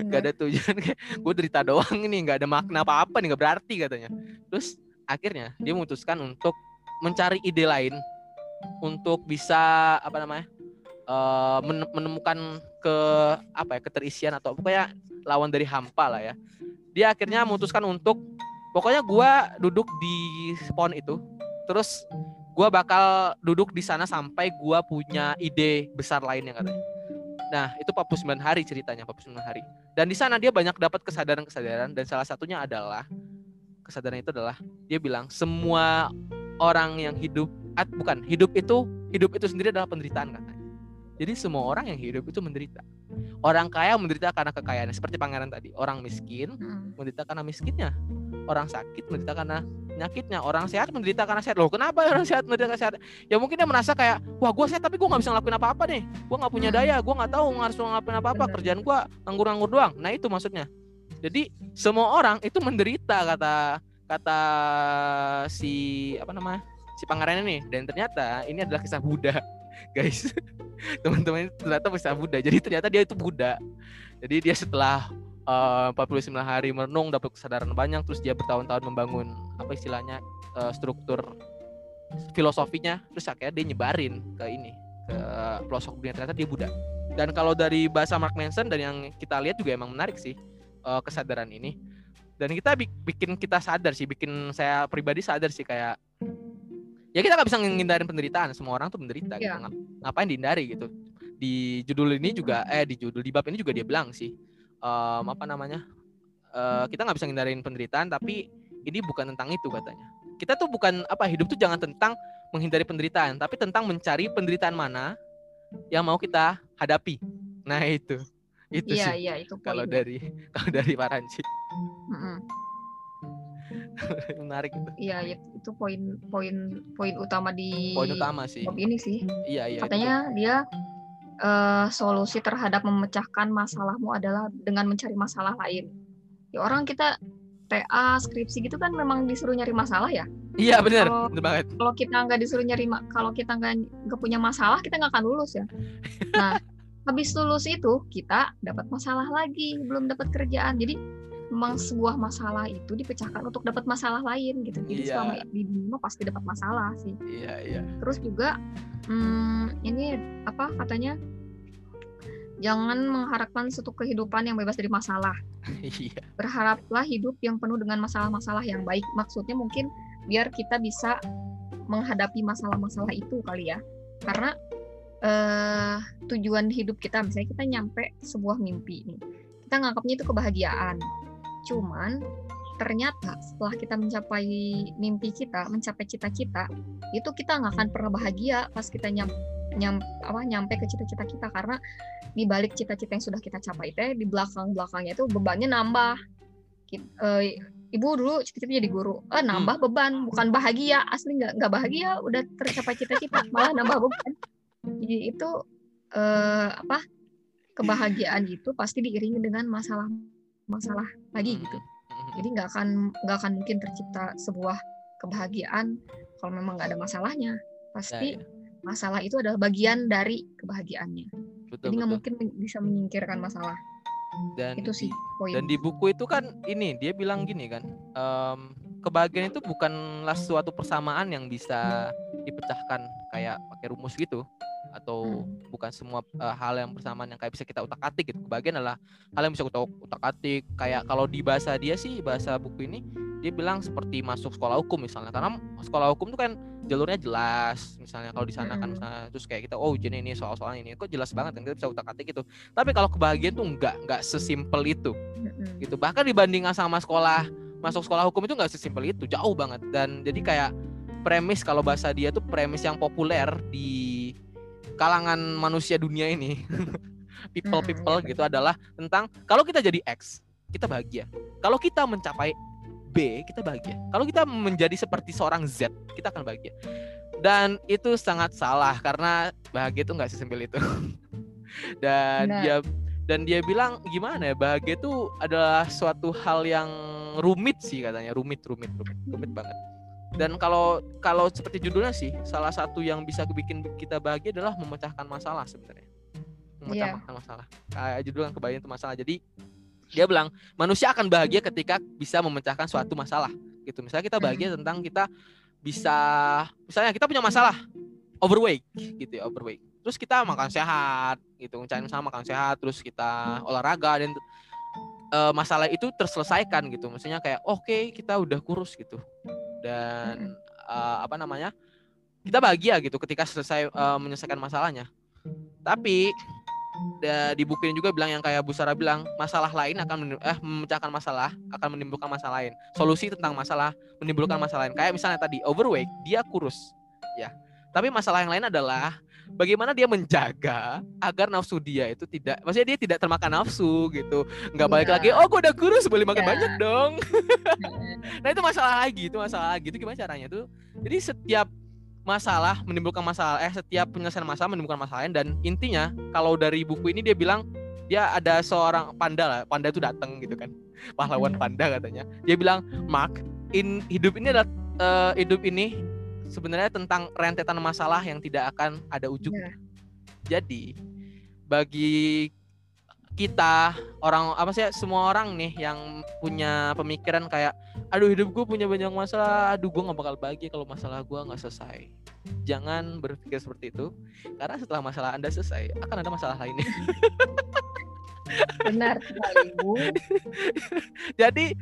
Nggak ada tujuan kayak gue derita doang ini nggak ada makna apa apa nih nggak berarti katanya. Terus akhirnya dia memutuskan untuk mencari ide lain untuk bisa apa namanya uh, menemukan ke apa ya keterisian atau pokoknya lawan dari hampa lah ya. Dia akhirnya memutuskan untuk pokoknya gue duduk di spawn itu terus gue bakal duduk di sana sampai gue punya ide besar lainnya katanya nah itu 49 hari ceritanya 49 hari dan di sana dia banyak dapat kesadaran-kesadaran dan salah satunya adalah kesadaran itu adalah dia bilang semua orang yang hidup bukan hidup itu hidup itu sendiri adalah penderitaan katanya jadi semua orang yang hidup itu menderita Orang kaya menderita karena kekayaannya, seperti pangeran tadi. Orang miskin hmm. menderita karena miskinnya. Orang sakit menderita karena penyakitnya. Orang sehat menderita karena sehat. Loh, kenapa orang sehat menderita karena sehat? Ya mungkin dia merasa kayak, wah gue sehat tapi gue nggak bisa ngelakuin apa-apa nih. Gue nggak punya hmm. daya, gue nggak tahu harus ngelakuin apa-apa. Kerjaan gue nganggur-nganggur doang. Nah itu maksudnya. Jadi semua orang itu menderita kata kata si apa namanya si pangeran ini dan ternyata ini adalah kisah Buddha (laughs) guys teman-teman ternyata bisa Buddha jadi ternyata dia itu Buddha jadi dia setelah uh, 49 hari merenung dapat kesadaran banyak terus dia bertahun-tahun membangun apa istilahnya uh, struktur filosofinya. Terus akhirnya dia nyebarin ke ini ke pelosok dunia. Ternyata dia Buddha. Dan kalau dari bahasa Mark Manson dan yang kita lihat juga emang menarik sih uh, kesadaran ini. Dan kita bikin kita sadar sih bikin saya pribadi sadar sih kayak ya kita nggak bisa menghindarin penderitaan. Semua orang tuh menderita yeah. gitu. Iya. ngapain dihindari gitu? Di judul ini juga eh di judul di bab ini juga dia bilang sih um, apa namanya? Uh, kita nggak bisa menghindarin penderitaan tapi ini bukan tentang itu katanya. Kita tuh bukan apa hidup tuh jangan tentang menghindari penderitaan tapi tentang mencari penderitaan mana yang mau kita hadapi. Nah itu. Itu iya, sih iya, itu (laughs) kalau dari kalau dari Paranci mm -hmm. (laughs) menarik itu. Iya itu poin poin poin utama di poin utama sih. ini sih. Iya iya katanya itu. dia uh, solusi terhadap memecahkan masalahmu adalah dengan mencari masalah lain. Ya orang kita TA skripsi gitu kan memang disuruh nyari masalah ya? Iya benar benar banget. kalau kita nggak disuruh nyari kalau kita nggak nggak punya masalah kita nggak akan lulus ya? (laughs) Nah habis lulus itu kita dapat masalah lagi belum dapat kerjaan. Jadi memang sebuah masalah itu dipecahkan untuk dapat masalah lain gitu. Jadi yeah. selama di dunia pasti dapat masalah sih. Iya yeah, iya. Yeah. terus juga hmm, ini apa katanya? Jangan mengharapkan suatu kehidupan yang bebas dari masalah. (laughs) Yeah. berharaplah hidup yang penuh dengan masalah-masalah yang baik. Maksudnya mungkin biar kita bisa menghadapi masalah-masalah itu kali ya. Karena uh, tujuan hidup kita misalnya kita nyampe sebuah mimpi nih kita nganggapnya itu kebahagiaan Cuman ternyata setelah kita mencapai mimpi kita, mencapai cita-cita, itu kita nggak akan pernah bahagia pas kita nyam, nyam apa nyampe ke cita-cita kita karena di balik cita-cita yang sudah kita capai teh di belakang-belakangnya itu bebannya nambah. Uh, ibu dulu cita-cita jadi guru, eh nambah hmm. beban, bukan bahagia, asli nggak nggak bahagia, udah tercapai cita-cita, malah nambah beban. Jadi itu uh, apa kebahagiaan itu pasti diiringi dengan masalah masalah lagi gitu. Jadi nggak akan nggak akan mungkin tercipta sebuah kebahagiaan kalau memang nggak ada masalahnya. Pasti ya, ya. masalah itu adalah bagian dari kebahagiaannya. Betul, jadi nggak mungkin bisa menyingkirkan masalah. Dan itu sih poin. dan di buku itu kan ini dia bilang gini kan um, kebahagiaan itu bukanlah suatu persamaan yang bisa dipecahkan kayak pakai rumus gitu. Atau hmm. bukan semua uh, hal yang bersamaan yang kayak bisa kita utak atik gitu. Kebagian adalah hal yang bisa kita utak atik kayak kalau di bahasa dia sih bahasa buku ini dia bilang seperti masuk sekolah hukum misalnya. Karena sekolah hukum itu kan jalurnya jelas. Misalnya kalau di sana kan hmm. misalnya terus kayak kita oh jadi ini soal-soal ini. Kok jelas banget kan kita bisa utak atik gitu. Tapi kalau kebahagiaan tuh enggak enggak sesimpel itu hmm. gitu. Bahkan dibandingkan sama sekolah masuk sekolah hukum itu enggak sesimpel itu jauh banget. Dan jadi kayak premis kalau bahasa dia tuh premis yang populer di kalangan manusia dunia ini. (laughs) People people gitu adalah tentang kalau kita jadi X kita bahagia. Kalau kita mencapai B kita bahagia. Kalau kita menjadi seperti seorang Z kita akan bahagia. Dan itu sangat salah karena bahagia itu nggak sesimpel itu. (laughs) Dan nah. dia dan dia bilang gimana ya bahagia itu adalah suatu hal yang rumit sih katanya. Rumit rumit rumit rumit banget. Dan kalau kalau seperti judulnya sih salah satu yang bisa bikin kita bahagia adalah memecahkan masalah sebenarnya. Memecahkan yeah. masalah. Kayak judul yang kebayang itu masalah. Jadi dia bilang manusia akan bahagia ketika bisa memecahkan suatu masalah. Gitu. Misalnya kita bahagia tentang kita bisa misalnya kita punya masalah overweight gitu ya overweight terus kita makan sehat gitu. Cari sama makan sehat terus kita olahraga dan uh, masalah itu terselesaikan gitu. Maksudnya kayak oke okay, kita udah kurus gitu. Dan uh, apa namanya kita bahagia gitu ketika selesai uh, menyelesaikan masalahnya. Tapi di buku ini juga bilang yang kayak Bu Sarah bilang masalah lain akan eh memecahkan masalah akan menimbulkan masalah lain. Solusi tentang masalah menimbulkan masalah lain. Kayak misalnya tadi overweight dia kurus ya. Tapi masalah yang lain adalah bagaimana dia menjaga agar nafsu dia itu tidak maksudnya dia tidak termakan nafsu gitu. Nggak balik yeah. lagi oh gue udah kurus boleh makan yeah. banyak dong. Nah itu masalah lagi itu masalah lagi. Itu gimana caranya tuh? Jadi setiap masalah menimbulkan masalah eh setiap penyelesaian masalah menimbulkan masalah lain dan intinya kalau dari buku ini dia bilang dia ada seorang panda lah panda itu datang gitu kan. Pahlawan panda katanya. Dia bilang Mark in hidup ini adalah uh, hidup ini sebenarnya tentang rentetan masalah yang tidak akan ada ujungnya yeah. jadi bagi kita orang apa sih semua orang nih yang punya pemikiran kayak aduh hidup gue punya banyak masalah aduh gue nggak bakal bahagia kalau masalah gue nggak selesai. Jangan berpikir seperti itu karena setelah masalah anda selesai akan ada masalah lainnya. Benar sekali bu. (laughs) Jadi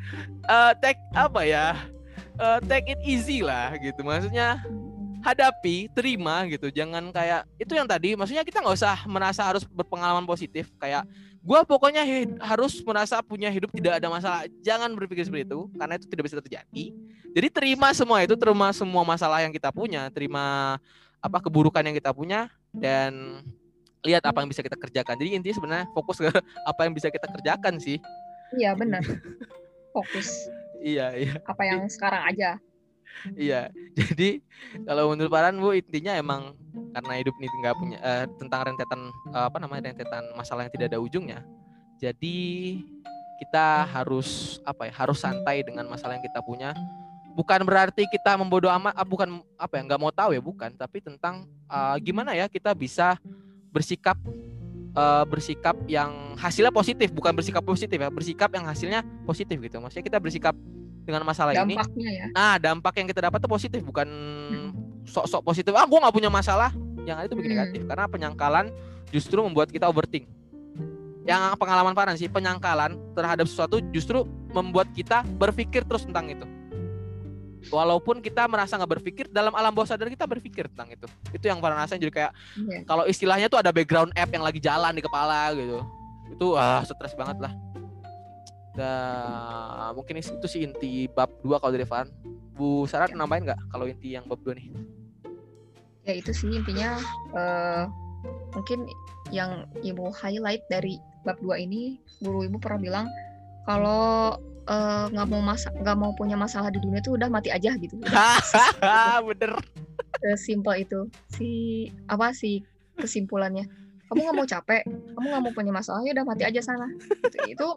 uh, take apa ya uh, take it easy lah gitu maksudnya hadapi, terima gitu. Jangan kayak itu yang tadi, maksudnya kita nggak usah merasa harus berpengalaman positif. Kayak gue pokoknya harus merasa punya hidup tidak ada masalah. Jangan berpikir seperti itu karena itu tidak bisa terjadi. Jadi terima semua itu, terima semua masalah yang kita punya, terima apa keburukan yang kita punya dan lihat apa yang bisa kita kerjakan. Jadi intinya sebenarnya fokus ke (laughs) apa yang bisa kita kerjakan sih. Iya benar. Fokus. Iya iya. Apa yang sekarang aja. Iya, jadi kalau menurut Paran Bu intinya emang karena hidup ini nggak punya uh, tentang rentetan uh, apa namanya rentetan masalah yang tidak ada ujungnya. Jadi kita harus apa ya harus santai dengan masalah yang kita punya. Bukan berarti kita membodoh amat, uh, bukan apa ya nggak mau tahu ya bukan, tapi tentang uh, gimana ya kita bisa bersikap uh, bersikap yang hasilnya positif, bukan bersikap positif ya, bersikap yang hasilnya positif gitu. Maksudnya kita bersikap dengan masalah Dampaknya ini. Ya. Nah, dampak yang kita dapat tuh positif, bukan sok-sok positif. Ah, gue nggak punya masalah. Yang itu bikin hmm. negatif. Karena penyangkalan justru membuat kita overthink. Yang pengalaman Farhan sih, penyangkalan terhadap sesuatu justru membuat kita berpikir terus tentang itu. Walaupun kita merasa nggak berpikir, dalam alam bawah sadar kita berpikir tentang itu. Itu yang Farhan rasain jadi kayak yeah. kalau istilahnya tuh ada background app yang lagi jalan di kepala gitu. Itu ah stres banget lah. Dan mungkin itu sih inti bab 2 kalau dari Van. Bu Sarah ya. nambahin nggak kalau inti yang bab 2 nih? Ya itu sih intinya uh, mungkin yang ibu highlight dari bab 2 ini guru ibu pernah bilang kalau nggak uh, mau masa nggak mau punya masalah di dunia tuh udah mati aja gitu. (laughs) Bener. Simpel itu si apa sih kesimpulannya kamu nggak mau capek kamu nggak mau punya masalah ya udah mati aja sana gitu. itu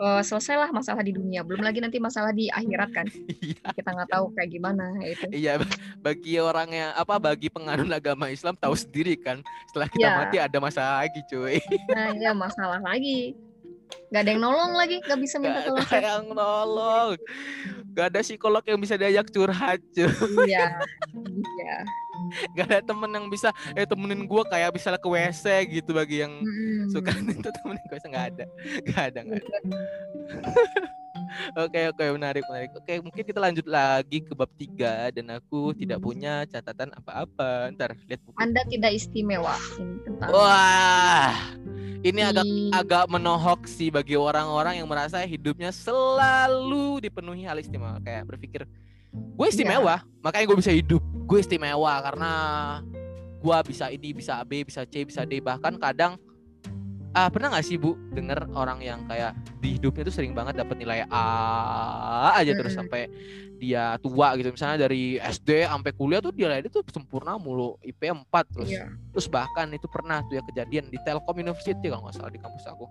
uh, selesailah masalah di dunia belum lagi nanti masalah di akhirat kan iya. kita nggak tahu kayak gimana itu iya bagi orang yang apa bagi penganut agama Islam tahu sendiri kan setelah kita ya. mati ada masalah lagi cuy nah ya masalah lagi Gak ada yang nolong lagi, gak bisa minta tolong. Gak ada yang nolong. Gak ada psikolog yang bisa diajak curhat, cuy. Iya. Iya. Gak ada temen yang bisa eh temenin gue kayak bisa ke WC gitu bagi yang hmm. suka (laughs) itu temenin gue nggak ada. Gak ada, gak ada. (laughs) Oke oke menarik menarik. Oke mungkin kita lanjut lagi ke bab tiga dan aku tidak punya catatan apa-apa. Ntar lihat buku. Anda tidak istimewa ini tentang. Wah ini agak agak menohok sih bagi orang-orang yang merasa hidupnya selalu dipenuhi hal istimewa. Kayak berpikir gue istimewa yeah. makanya gue bisa hidup. Gue istimewa karena gue bisa ini bisa B bisa C bisa D. Bahkan kadang ah pernah gak sih bu denger orang yang kayak di hidupnya tuh sering banget dapat nilai A aja terus sampai dia tua gitu. Misalnya dari SD sampai kuliah tuh dia itu sempurna mulu IP 4 terus. Yeah. terus bahkan itu pernah tuh ya kejadian di Telkom University kalau nggak salah di kampus aku.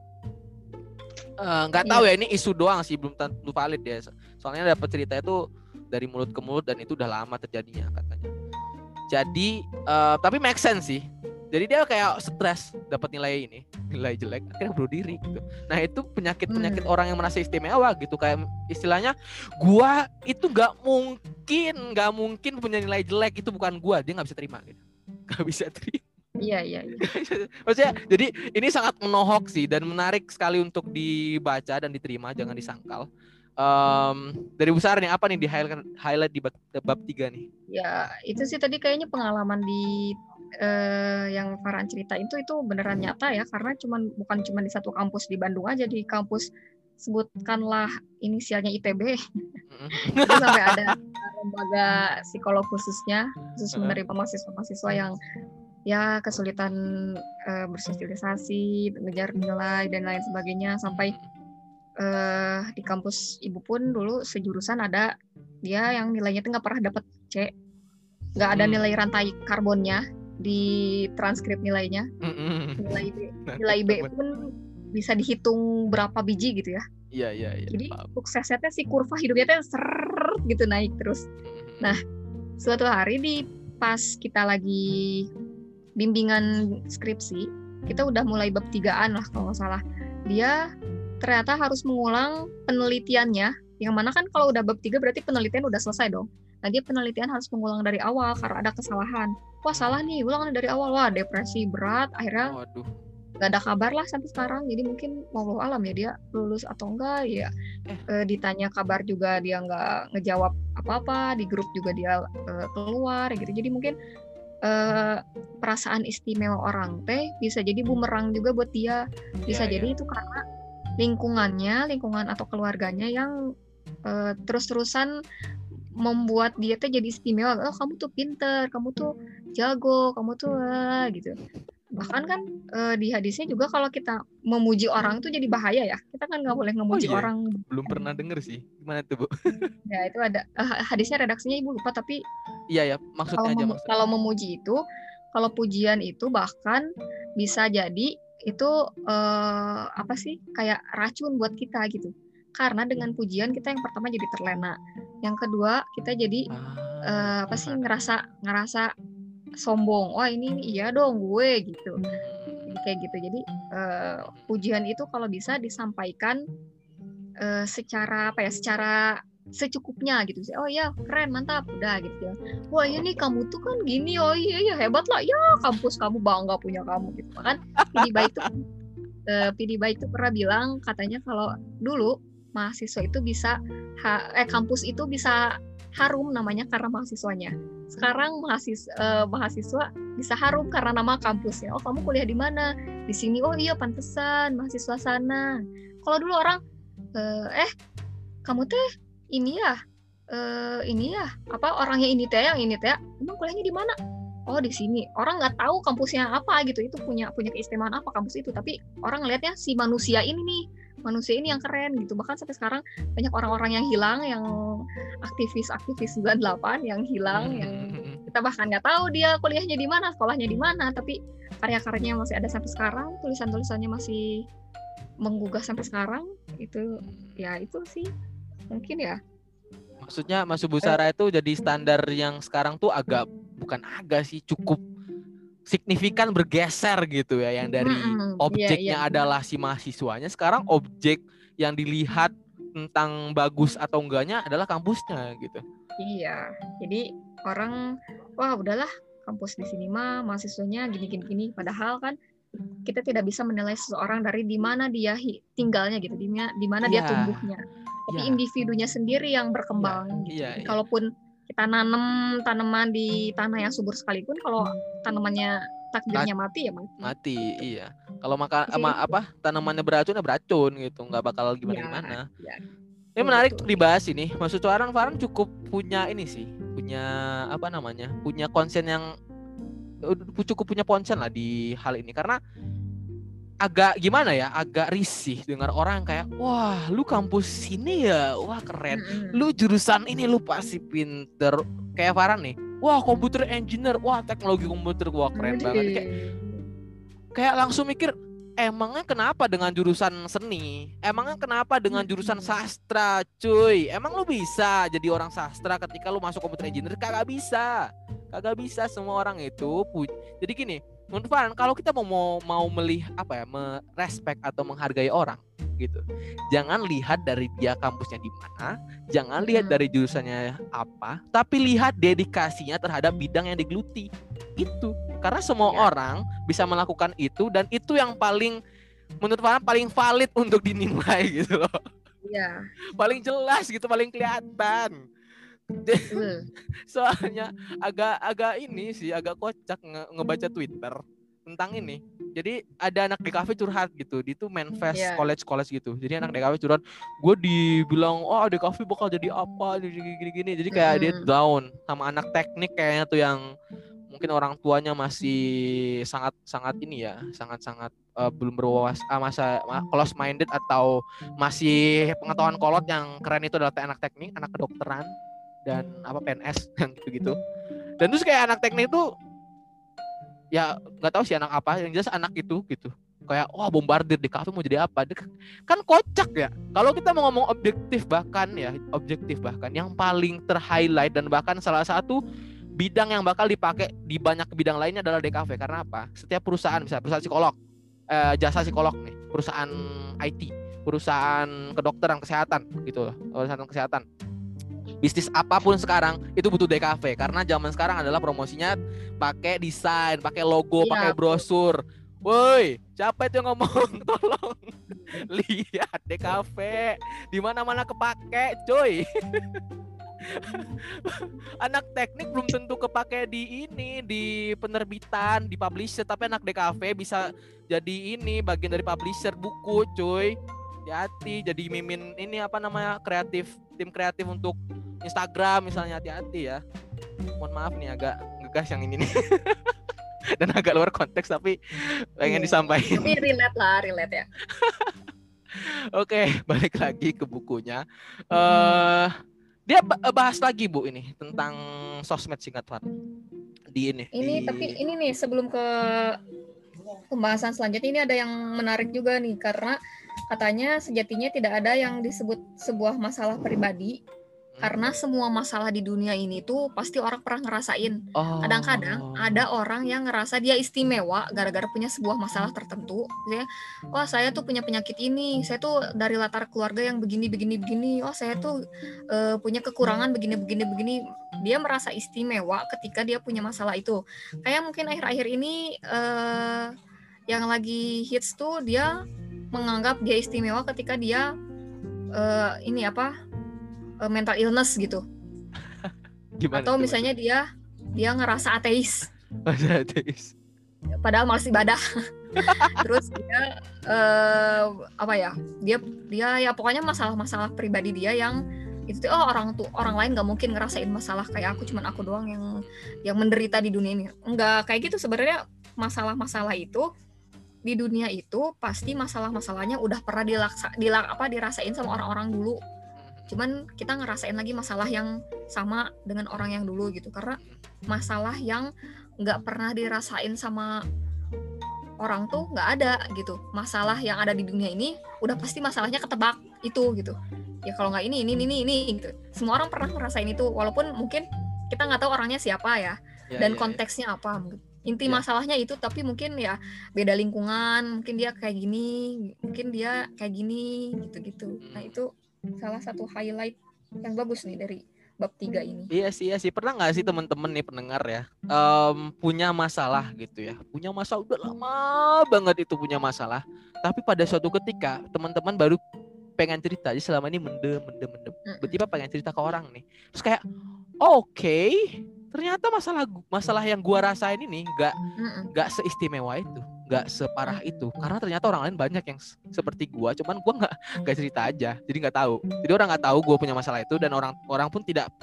Eh, nggak uh, tahu yeah. ya ini isu doang sih belum tentu valid ya soalnya dapat cerita itu dari mulut ke mulut dan itu udah lama terjadinya katanya. Jadi uh, tapi make sense sih. Jadi dia kayak stres dapat nilai ini nilai jelek akhirnya bunuh diri gitu nah itu penyakit penyakit hmm. orang yang merasa istimewa gitu kayak istilahnya gua itu nggak mungkin nggak mungkin punya nilai jelek itu bukan gua dia nggak bisa terima gitu (laughs) nggak bisa terima Iya iya. iya. (laughs) Maksudnya jadi ini sangat menohok sih dan menarik sekali untuk dibaca dan diterima jangan disangkal. Um, dari besar nih apa nih di highlight highlight di bab, bab tiga nih? Ya itu sih tadi kayaknya pengalaman di uh, yang Farhan cerita itu itu beneran nyata ya karena cuman bukan cuma di satu kampus di Bandung aja di kampus sebutkanlah inisialnya ITB itu sampai ada lembaga psikolog khususnya khusus menerima mahasiswa-mahasiswa yang ya kesulitan uh, bersosialisasi, mengejar nilai dan lain sebagainya. Sampai uh, di kampus ibu pun dulu sejurusan ada dia yang nilainya tuh nggak pernah dapat C, nggak ada hmm. nilai rantai karbonnya di transkrip nilainya, nilai B, (laughs) nilai B pun bisa dihitung berapa biji gitu ya. Iya iya iya. Jadi suksesnya si kurva hidupnya tuh ser gitu naik terus. Nah suatu hari di pas kita lagi bimbingan skripsi kita udah mulai bab tigaan lah kalau nggak salah. Dia ternyata harus mengulang penelitiannya. Yang mana kan kalau udah bab tiga berarti penelitian udah selesai dong nah dia penelitian harus mengulang dari awal karena ada kesalahan wah salah nih ulang dari awal wah depresi berat akhirnya Waduh. gak ada kabar lah sampai sekarang jadi mungkin mau alam ya dia lulus atau enggak ya eh. e, ditanya kabar juga dia nggak ngejawab apa-apa di grup juga dia e, keluar gitu jadi mungkin uh, perasaan istimewa orang teh bisa jadi bumerang juga buat dia bisa yeah, jadi yeah. itu karena lingkungannya lingkungan atau keluarganya yang uh, terus-terusan membuat dia teh jadi istimewa. Oh kamu tuh pinter kamu tuh jago kamu tuh uh, gitu. Bahkan kan uh, di hadisnya juga kalau kita memuji orang itu jadi bahaya ya. Kita kan nggak boleh memuji oh, iya. orang. belum pernah denger sih. Gimana tuh bu? (laughs) Ya itu ada uh, hadisnya redaksinya ibu lupa tapi iya ya maksudnya kalau aja mem kalau memuji itu kalau pujian itu bahkan bisa jadi itu uh, apa sih kayak racun buat kita gitu karena dengan pujian kita yang pertama jadi terlena. Yang kedua kita jadi ah, uh, apa sih ngerasa ngerasa sombong. Wah ini, iya dong gue gitu. Jadi kayak gitu. Jadi uh, pujian itu kalau bisa disampaikan uh, secara apa ya secara secukupnya gitu. Sih oh ya keren mantap udah gitu ya. Wah ini kamu tuh kan gini oh iya iya hebat lah ya kampus kamu bangga punya kamu gitu. Kan PD baik tuh uh, PD baik tuh pernah bilang katanya kalau dulu mahasiswa itu bisa eh kampus itu bisa harum namanya karena mahasiswanya sekarang mahasiswa, uh, mahasiswa bisa harum karena nama kampusnya. Oh kamu kuliah di mana? Di sini. Oh iya pantesan mahasiswa sana. Kalau dulu orang uh, eh kamu teh ini ya uh, ini ya apa orangnya ini teh yang ini teh emang kuliahnya di mana? Oh di sini orang nggak tahu kampusnya apa gitu itu punya punya keistimewaan apa kampus itu tapi orang ngelihatnya si manusia ini nih manusia ini yang keren gitu bahkan sampai sekarang banyak orang-orang yang hilang yang aktivis-aktivis 98 yang hilang hmm. yang hmm, hmm. kita bahkan nggak tahu dia kuliahnya di mana sekolahnya di mana tapi karya-karyanya masih ada sampai sekarang tulisan-tulisannya masih menggugah sampai sekarang itu ya itu sih mungkin ya maksudnya Mas Busara eh. itu jadi standar yang sekarang tuh agak bukan agak sih cukup signifikan bergeser gitu ya yang dari hmm, objeknya yeah, yeah. adalah si mahasiswanya sekarang objek yang dilihat tentang bagus atau enggaknya adalah kampusnya gitu. Iya. Jadi orang wah udahlah kampus di sini mah mahasiswanya gini gini gini padahal kan kita tidak bisa menilai seseorang dari di mana dia tinggalnya gitu, di mana di mana yeah. dia iya. tumbuhnya. Tapi yeah. individunya sendiri yang berkembang. Yeah. Gitu. Yeah, yeah. Kalaupun kita nanam tanaman di tanah yang subur sekalipun kalau tanamannya takdirnya mati ya mati. Mati, iya. Kalau maka ama, apa tanamannya beracun ya beracun gitu, nggak bakal gimana gimana. Ya, ya. Ini menarik untuk dibahas ini. Maksud orang Farhan cukup punya ini sih, punya apa namanya, punya konsen yang cukup punya konsen lah di hal ini karena agak gimana ya agak risih dengar orang kayak wah lu kampus sini ya? Wah keren. Lu jurusan ini lu pasti pinter. Kayak Farhan nih wah komputer engineer. Wah teknologi komputer. Wah keren banget. Kayak kayak langsung mikir emangnya kenapa dengan jurusan seni? Emangnya kenapa dengan jurusan sastra cuy? Emang lu bisa jadi orang sastra ketika lu masuk komputer engineer? Kagak bisa. Kagak bisa semua orang itu jadi gini menurut Farhan kalau kita mau mau mau melihat apa ya merespek atau menghargai orang gitu jangan lihat dari dia kampusnya di mana jangan lihat dari jurusannya apa tapi lihat dedikasinya terhadap bidang yang digeluti itu karena semua Ya. orang bisa melakukan itu dan itu yang paling menurut Farhan paling valid untuk dinilai (laughs) gitu loh Iya. paling jelas gitu paling kelihatan. (laughs) soalnya agak agak ini sih agak kocak nge- ngebaca Twitter tentang ini. Jadi ada anak DKV curhat gitu, di tuh manifest Iya. college college gitu. Jadi anak DKV curhat, gue dibilang oh DKV bakal jadi apa gini gini gini. Jadi kayak dia Mm-mm. down sama anak teknik kayaknya tuh yang mungkin orang tuanya masih sangat sangat ini ya, sangat sangat eh, belum berwawas ah, masa ma- close minded atau masih pengetahuan kolot yang keren itu adalah anak teknik, anak kedokteran dan apa PNS (laughs) yang gitu-gitu. Dan terus kayak anak teknik itu ya nggak tahu sih anak apa, yang jelas anak itu gitu. Kayak wah bombardir di kafe mau jadi apa? Dia kan kocak ya. Kalau kita mau ngomong objektif bahkan ya, objektif bahkan yang paling ter-highlight dan bahkan salah satu bidang yang bakal dipakai di banyak bidang lainnya adalah DKV karena apa? Setiap perusahaan misalnya perusahaan psikolog, eh, jasa psikolog nih, perusahaan IT, perusahaan kedokteran kesehatan gitu loh, perusahaan kesehatan. Bisnis apa pun sekarang itu butuh DKV karena zaman sekarang adalah promosinya pakai desain, pakai logo, Iya, pakai brosur. Woi, siapa itu yang ngomong? (laughs) Tolong lihat DKV di mana-mana kepake, coy. (laughs) anak teknik belum tentu kepake di ini di penerbitan di publisher tapi anak DKV bisa jadi ini bagian dari publisher buku cuy hati-hati jadi mimin ini apa namanya kreatif tim kreatif untuk Instagram misalnya hati-hati ya mohon maaf nih agak ngegas yang ini nih (laughs) dan agak luar konteks tapi pengen Iya. disampaikan Tapi relate lah, relate ya. (laughs) Oke, balik lagi ke bukunya. eh dia ba- bahas lagi Bu ini tentang sosmed singkat Fat. Di ini. Ini di- tapi ini nih sebelum ke pembahasan selanjutnya ini ada yang menarik juga nih karena katanya sejatinya tidak ada yang disebut sebuah masalah pribadi Hmm. karena semua masalah di dunia ini tuh pasti orang pernah ngerasain. Oh. Kadang-kadang ada orang yang ngerasa dia istimewa gara-gara punya sebuah masalah tertentu. Ya, wah saya tuh punya penyakit ini, saya tuh dari latar keluarga yang begini begini. Oh saya tuh eh, punya kekurangan begini begini. Dia merasa istimewa ketika dia punya masalah itu. Kayak mungkin akhir-akhir ini eh, yang lagi hits tuh dia menganggap dia istimewa ketika dia eh, ini apa eh, mental illness gitu. (laughs) Gimana atau tuh, misalnya dia dia ngerasa ateis. (laughs) Ateis? padahal malas ibadah. (laughs) Terus dia eh, apa ya dia dia ya pokoknya masalah-masalah pribadi dia yang itu tuh, oh orang tuh orang lain nggak mungkin ngerasain masalah kayak aku cuman aku doang yang yang menderita di dunia ini. Nggak kayak gitu sebenarnya masalah-masalah itu di dunia itu pasti masalah-masalahnya udah pernah dilaksa, dilak, apa dirasain sama orang-orang dulu. Cuman kita ngerasain lagi masalah yang sama dengan orang yang dulu gitu. Karena masalah yang nggak pernah dirasain sama orang tuh nggak ada gitu. Masalah yang ada di dunia ini udah pasti masalahnya ketebak itu gitu. Ya kalau nggak ini ini ini ini gitu. Semua orang pernah ngerasain itu walaupun mungkin kita nggak tahu orangnya siapa ya Ya, dan ya, ya. konteksnya apa inti Ya. masalahnya itu tapi mungkin ya beda lingkungan mungkin dia kayak gini mungkin dia kayak gini gitu-gitu. Nah Hmm. itu salah satu highlight yang bagus nih dari bab tiga ini. Iya sih, iya sih. Pernah nggak sih temen-temen nih pendengar ya, em, punya masalah gitu ya, punya masalah udah lama banget itu punya masalah, tapi pada suatu ketika teman-teman baru pengen cerita, jadi selama ini mendem, mendem, mendem, tiba-tiba pengen cerita ke orang nih, terus kayak, oke, ternyata masalah masalah yang gua rasain ini nggak nggak seistimewa itu, nggak separah itu, karena ternyata orang lain banyak yang seperti gua, cuman gua nggak nggak cerita aja, jadi nggak tahu. Jadi orang nggak tahu gua punya masalah itu dan orang orang pun tidak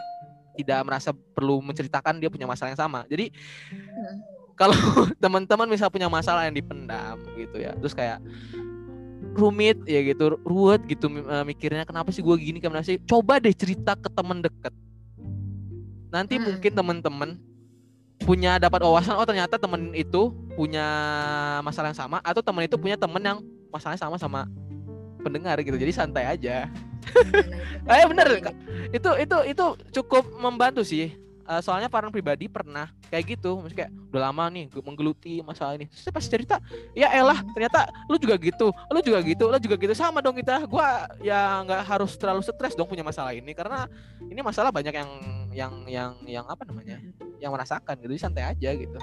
tidak merasa perlu menceritakan dia punya masalah yang sama. Jadi Mm. kalau (laughs) teman-teman misal punya masalah yang dipendam gitu ya, terus kayak rumit ya gitu, ruwet gitu eh, mikirnya kenapa sih gua gini kenapa sih? Coba deh cerita ke teman deket. Nanti Mm. mungkin teman-teman punya dapat wawasan oh ternyata temen itu punya masalah yang sama atau temen itu punya temen yang masalahnya sama sama pendengar gitu jadi santai aja itu. (laughs) eh bener itu itu itu cukup membantu sih uh, soalnya Farhan pribadi pernah kayak gitu maksudnya kayak udah lama nih gue menggeluti masalah ini. Terus pas cerita ya elah ternyata lu juga gitu lu juga gitu lu juga gitu. Sama dong kita gue ya nggak harus terlalu stres dong punya masalah ini karena ini masalah banyak yang yang yang yang apa namanya yang merasakan gitu santai aja gitu.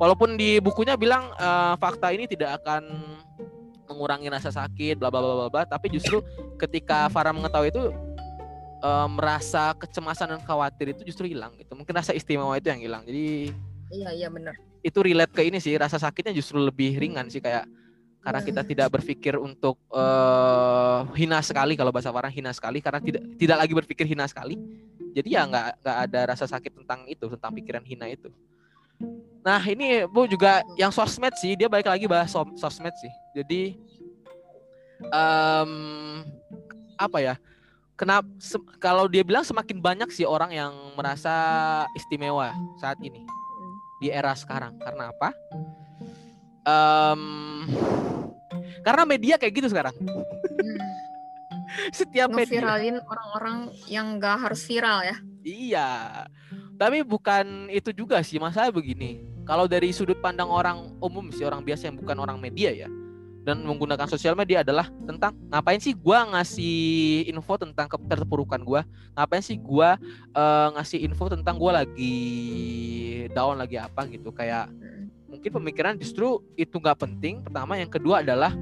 Walaupun di bukunya bilang uh, fakta ini tidak akan mengurangi rasa sakit bla bla bla bla tapi justru ketika Farah mengetahui itu uh, merasa kecemasan dan khawatir itu justru hilang gitu. Mungkin rasa istimewa itu yang hilang. Jadi iya iya benar. itu relate ke ini sih rasa sakitnya justru lebih ringan sih kayak karena kita tidak berpikir untuk uh, hina sekali kalau bahasa Farah hina sekali karena tidak tidak lagi berpikir hina sekali. Jadi ya nggak nggak ada rasa sakit tentang itu tentang pikiran hina itu. Nah ini Bu juga yang sosmed sih dia balik lagi bahas sosmed sih. Jadi um, apa ya? Kenapa kalau dia bilang semakin banyak sih orang yang merasa istimewa saat ini di era sekarang. Karena apa? Um, karena media kayak gitu sekarang. Hmm. (laughs) Setiap media viralin orang-orang yang gak harus viral ya. Iya. Tapi bukan itu juga sih masalah begini. Kalau dari sudut pandang orang umum sih orang biasa yang bukan orang media ya dan menggunakan sosial media adalah tentang ngapain sih gua ngasih info tentang keterpurukan gua. Ngapain sih gua uh, ngasih info tentang gua lagi down lagi apa? gitu. Kayak mungkin pemikiran justru itu nggak penting. Pertama yang kedua adalah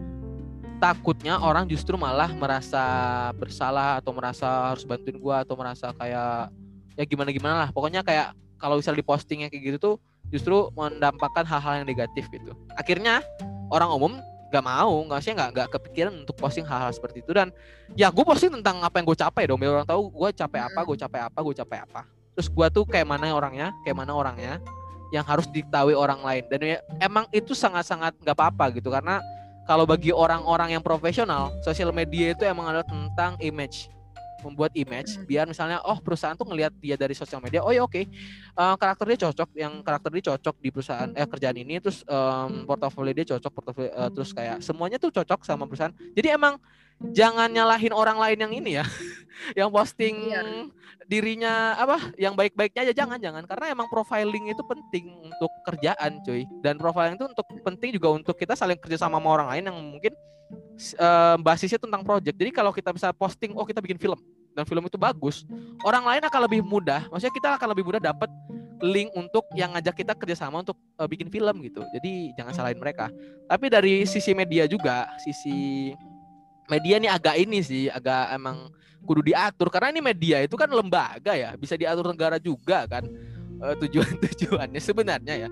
takutnya orang justru malah merasa bersalah atau merasa harus bantuin gua atau merasa kayak ya gimana gimana lah. Pokoknya kayak kalau misal dipostingnya kayak gitu tuh justru mendampakkan hal-hal yang negatif gitu. Akhirnya orang umum gak mau nggak sih nggak nggak kepikiran untuk posting hal-hal seperti itu. Dan ya gue posting tentang apa yang gue capai dong biar orang tahu gue capek apa gue capek apa gue capek apa. Terus gue tuh kayak mana orangnya kayak mana orangnya yang harus diketahui orang lain. Dan ya, emang itu sangat-sangat nggak apa-apa gitu karena kalau bagi orang-orang yang profesional sosial media itu emang adalah tentang image membuat image biar misalnya oh perusahaan tuh ngelihat dia dari sosial media oh ya oke okay. uh, eh, karakter dia cocok yang karakter dia cocok di perusahaan eh kerjaan ini terus um, portofolio dia cocok portofolio uh, terus kayak semuanya tuh cocok sama perusahaan. Jadi emang jangan nyalahin orang lain yang ini ya (laughs) yang posting iya. dirinya apa yang baik-baiknya aja jangan jangan karena emang profiling itu penting untuk kerjaan cuy dan profiling itu untuk penting juga untuk kita saling kerja sama sama orang lain yang mungkin uh, basisnya tentang project. Jadi kalau kita bisa posting, oh kita bikin film dan film itu bagus, orang lain akan lebih mudah. Maksudnya kita akan lebih mudah dapat link untuk yang ngajak kita kerjasama untuk uh, bikin film gitu. Jadi jangan salahin mereka. Tapi dari sisi media juga, sisi media nih agak ini sih, agak emang kudu diatur. Karena ini media itu kan lembaga ya, bisa diatur negara juga kan. Uh, tujuan-tujuannya (laughs) sebenarnya ya.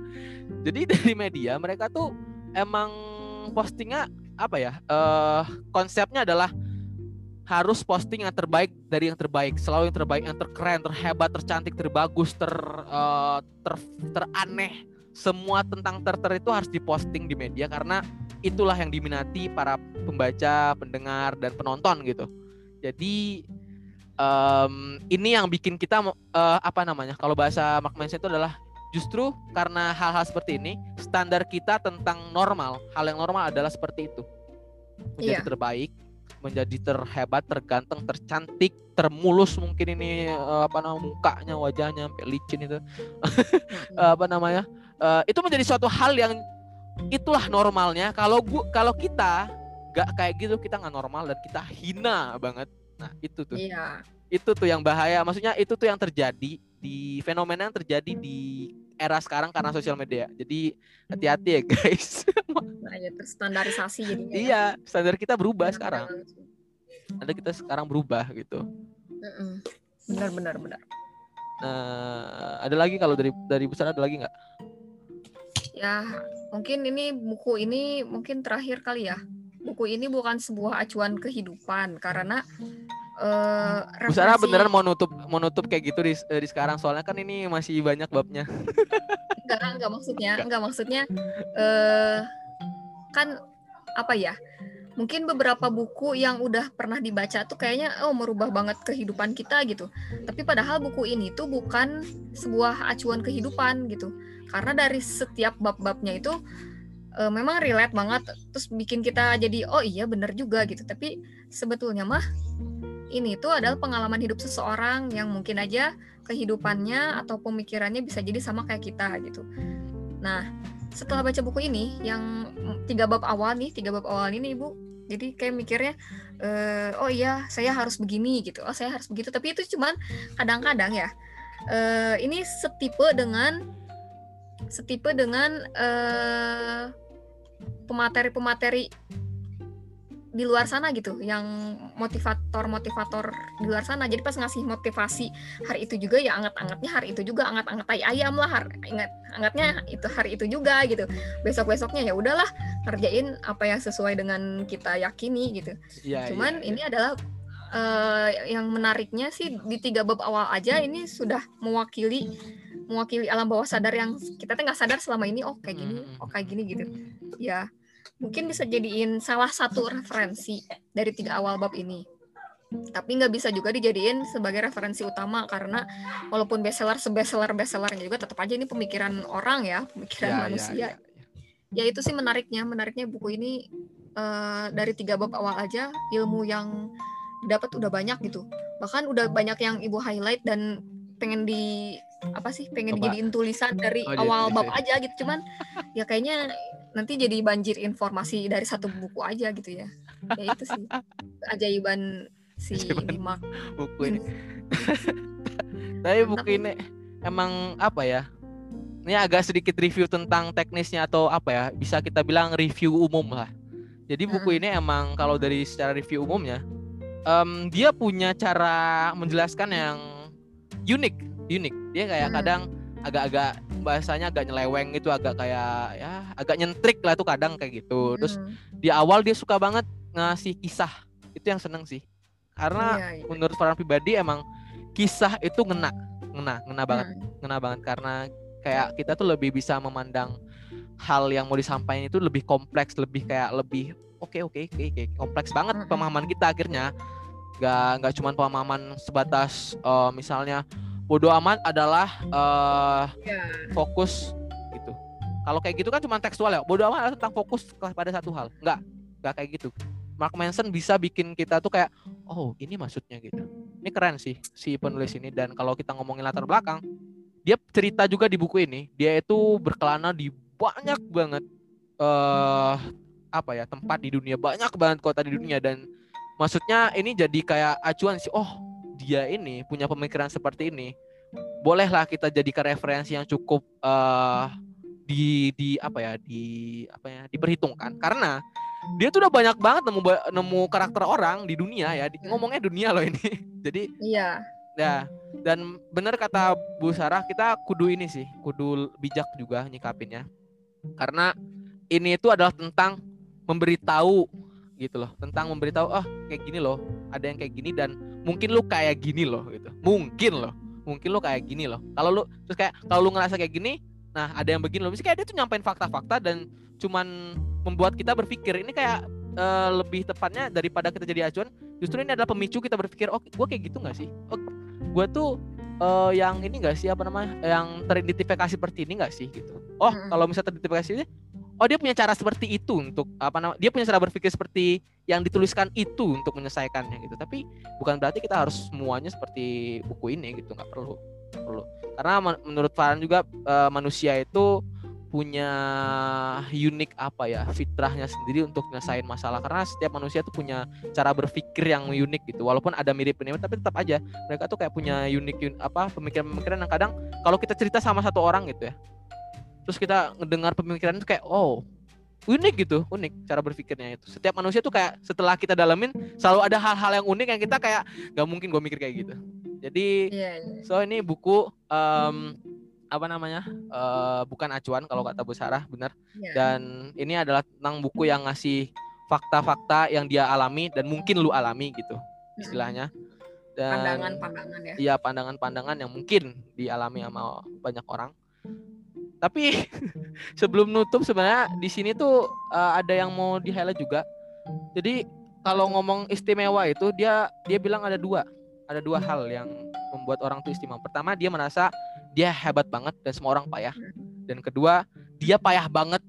Jadi (laughs) dari media mereka tuh emang postingnya apa ya uh, konsepnya adalah harus posting yang terbaik dari yang terbaik selalu yang terbaik yang terkeren terhebat tercantik terbagus ter uh, ter teraneh. Semua tentang terter itu harus diposting di media karena itulah yang diminati para pembaca pendengar dan penonton gitu jadi um, ini yang bikin kita uh, apa namanya kalau bahasa Mark Manson itu adalah Justru karena hal-hal seperti ini, standar kita tentang normal, hal yang normal adalah seperti itu. Menjadi yeah. terbaik, menjadi terhebat, terganteng, tercantik, termulus mungkin ini eh, apa namanya mukanya, wajahnya sampai licin itu. (laughs) apa namanya? Uh, itu menjadi suatu hal yang itulah normalnya. Kalau gua kalau kita nggak kayak gitu, kita nggak normal dan kita hina banget. Nah, itu tuh. Iya. Itu tuh yang bahaya. Maksudnya itu tuh yang terjadi di fenomena yang terjadi di era sekarang karena sosial media. Jadi hati-hati ya guys. (laughs) nah, ya terstandarisasi jadinya. Ya. Iya, standar kita berubah benar, sekarang. Ada kita sekarang berubah gitu. Benar benar benar. Nah, ada lagi kalau dari dari besar ada lagi nggak? Ya, mungkin ini buku ini mungkin terakhir kali ya. Buku ini bukan sebuah acuan kehidupan karena uh, Bu Sarah beneran mau nutup mau nutup kayak gitu di, eh, di sekarang soalnya kan ini masih banyak babnya. (laughs) enggak, enggak maksudnya, enggak maksudnya uh, kan apa ya? Mungkin beberapa buku yang udah pernah dibaca tuh kayaknya oh merubah banget kehidupan kita gitu. Tapi padahal buku ini tuh bukan sebuah acuan kehidupan gitu. Karena dari setiap bab-babnya itu uh, memang relate banget terus bikin kita jadi oh iya bener juga gitu. Tapi sebetulnya mah ini tuh adalah pengalaman hidup seseorang yang mungkin aja kehidupannya atau pemikirannya bisa jadi sama kayak kita gitu. Nah, setelah baca buku ini yang tiga bab awal nih, tiga bab awal ini Ibu, jadi kayak mikirnya e, oh iya, saya harus begini gitu. Oh, saya harus begitu. Tapi itu cuman kadang-kadang ya. E, ini setipe dengan setipe dengan eh, pemateri-pemateri di luar sana gitu yang motivator-motivator di luar sana. Jadi pas ngasih motivasi hari itu juga ya anget-angetnya hari itu juga anget-anget tai ayam lah hari, ingat angetnya itu hari itu juga gitu. Besok-besoknya ya udahlah kerjain apa yang sesuai dengan kita yakini gitu. Ya, cuman ya, ya. ini adalah uh, yang menariknya sih di tiga bab awal aja ini sudah mewakili mewakili alam bawah sadar yang kita tuh nggak sadar selama ini oh kayak gini oh kayak gini gitu. Ya mungkin bisa jadiin salah satu referensi dari tiga awal bab ini. Tapi nggak bisa juga dijadiin sebagai referensi utama karena walaupun bestseller sebestseller bestsellernya juga tetap aja ini pemikiran orang ya pemikiran ya, ya manusia. ya, ya, ya. ya itu sih menariknya menariknya buku ini uh, dari tiga bab awal aja ilmu yang dapat udah banyak gitu. Bahkan udah banyak yang ibu highlight dan pengen di apa sih pengen apa? dijadiin tulisan dari oh, awal bab aja gitu. Cuman ya kayaknya nanti jadi banjir informasi dari satu buku aja gitu ya. Ya itu sih ajaiban si Mark buku ini. (laughs) Tapi buku ini emang apa ya ini agak sedikit review tentang teknisnya atau apa ya bisa kita bilang review umum lah. Jadi buku ini emang kalau dari secara review umumnya um, dia punya cara menjelaskan yang unik unik dia kayak hmm. kadang agak-agak bahasanya agak nyeleweng itu agak kayak ya agak nyentrik lah tuh kadang kayak gitu terus hmm. di awal dia suka banget ngasih kisah itu yang seneng sih karena iya, iya. menurut orang pribadi emang kisah itu ngena ngena ngena banget hmm. ngena banget karena kayak kita tuh lebih bisa memandang hal yang mau disampaikan itu lebih kompleks lebih kayak lebih oke okay, oke okay, oke okay, kompleks banget hmm. pemahaman kita akhirnya nggak nggak cuma pemahaman sebatas uh, misalnya bodoh amat adalah uh, yeah. fokus gitu. Kalau kayak gitu kan cuma tekstual ya. Bodoh amat adalah tentang fokus pada satu hal. Enggak, enggak kayak gitu. Mark Manson bisa bikin kita tuh kayak oh ini maksudnya gitu. Ini keren sih si penulis ini dan kalau kita ngomongin latar belakang, dia cerita juga di buku ini, dia itu berkelana di banyak banget uh, apa ya tempat di dunia, banyak banget kota di dunia dan maksudnya ini jadi kayak acuan sih. Oh, dia ini punya pemikiran seperti ini, bolehlah kita jadikan referensi yang cukup uh, di di apa ya di apa ya diperhitungkan. Karena dia tuh udah banyak banget nemu nemu karakter orang di dunia ya di, ngomongnya dunia loh ini. (laughs) Jadi iya. ya dan benar kata Bu Sarah kita kudu ini sih kudu bijak juga nyikapinnya. Karena ini itu adalah tentang memberitahu gitu loh tentang memberitahu oh kayak gini loh ada yang kayak gini dan mungkin lu kayak gini loh gitu. Mungkin loh mungkin lu kayak gini loh. Kalau lu terus kayak kalau lu ngerasa kayak gini nah ada yang begini loh. Misalnya kayak dia tuh nyampein fakta-fakta dan cuman membuat kita berpikir. Ini kayak uh, lebih tepatnya daripada kita jadi acuan justru ini adalah pemicu kita berpikir oh gue kayak gitu nggak sih? Oh gue tuh uh, yang ini gak sih apa namanya yang teridentifikasi seperti ini gak sih? Gitu. Oh kalau misalnya teridentifikasi oh dia punya cara seperti itu untuk apa namanya dia punya cara berpikir seperti yang dituliskan itu untuk menyelesaikannya gitu. Tapi bukan berarti kita harus semuanya seperti buku ini gitu nggak perlu perlu. Karena menurut Farhan juga uh, manusia itu punya unik apa ya fitrahnya sendiri untuk menyelesaikan masalah. Karena setiap manusia tuh punya cara berpikir yang unik gitu. Walaupun ada mirip mirip tapi tetap aja mereka tuh kayak punya unik un, apa pemikiran-pemikiran yang kadang kalau kita cerita sama satu orang gitu ya terus kita ngedengar pemikiran itu kayak oh unik gitu unik cara berpikirnya itu. Setiap manusia tuh kayak setelah kita dalamin selalu ada hal-hal yang unik yang kita kayak nggak mungkin gue mikir kayak gitu. Jadi yeah, yeah. so ini buku um, apa namanya uh, bukan acuan kalau kata Bu Sarah benar. Yeah. dan ini adalah tentang buku yang ngasih fakta-fakta yang dia alami dan mungkin lu alami gitu istilahnya. Dan pandangan-pandangan ya. iya pandangan-pandangan yang mungkin dialami sama banyak orang tapi (laughs) sebelum nutup sebenarnya di sini tuh uh, ada yang mau di highlight juga. Jadi kalau ngomong istimewa itu dia dia bilang ada dua, ada dua hal yang membuat orang tuh istimewa. Pertama dia merasa dia hebat banget dan semua orang payah. Dan kedua dia payah banget,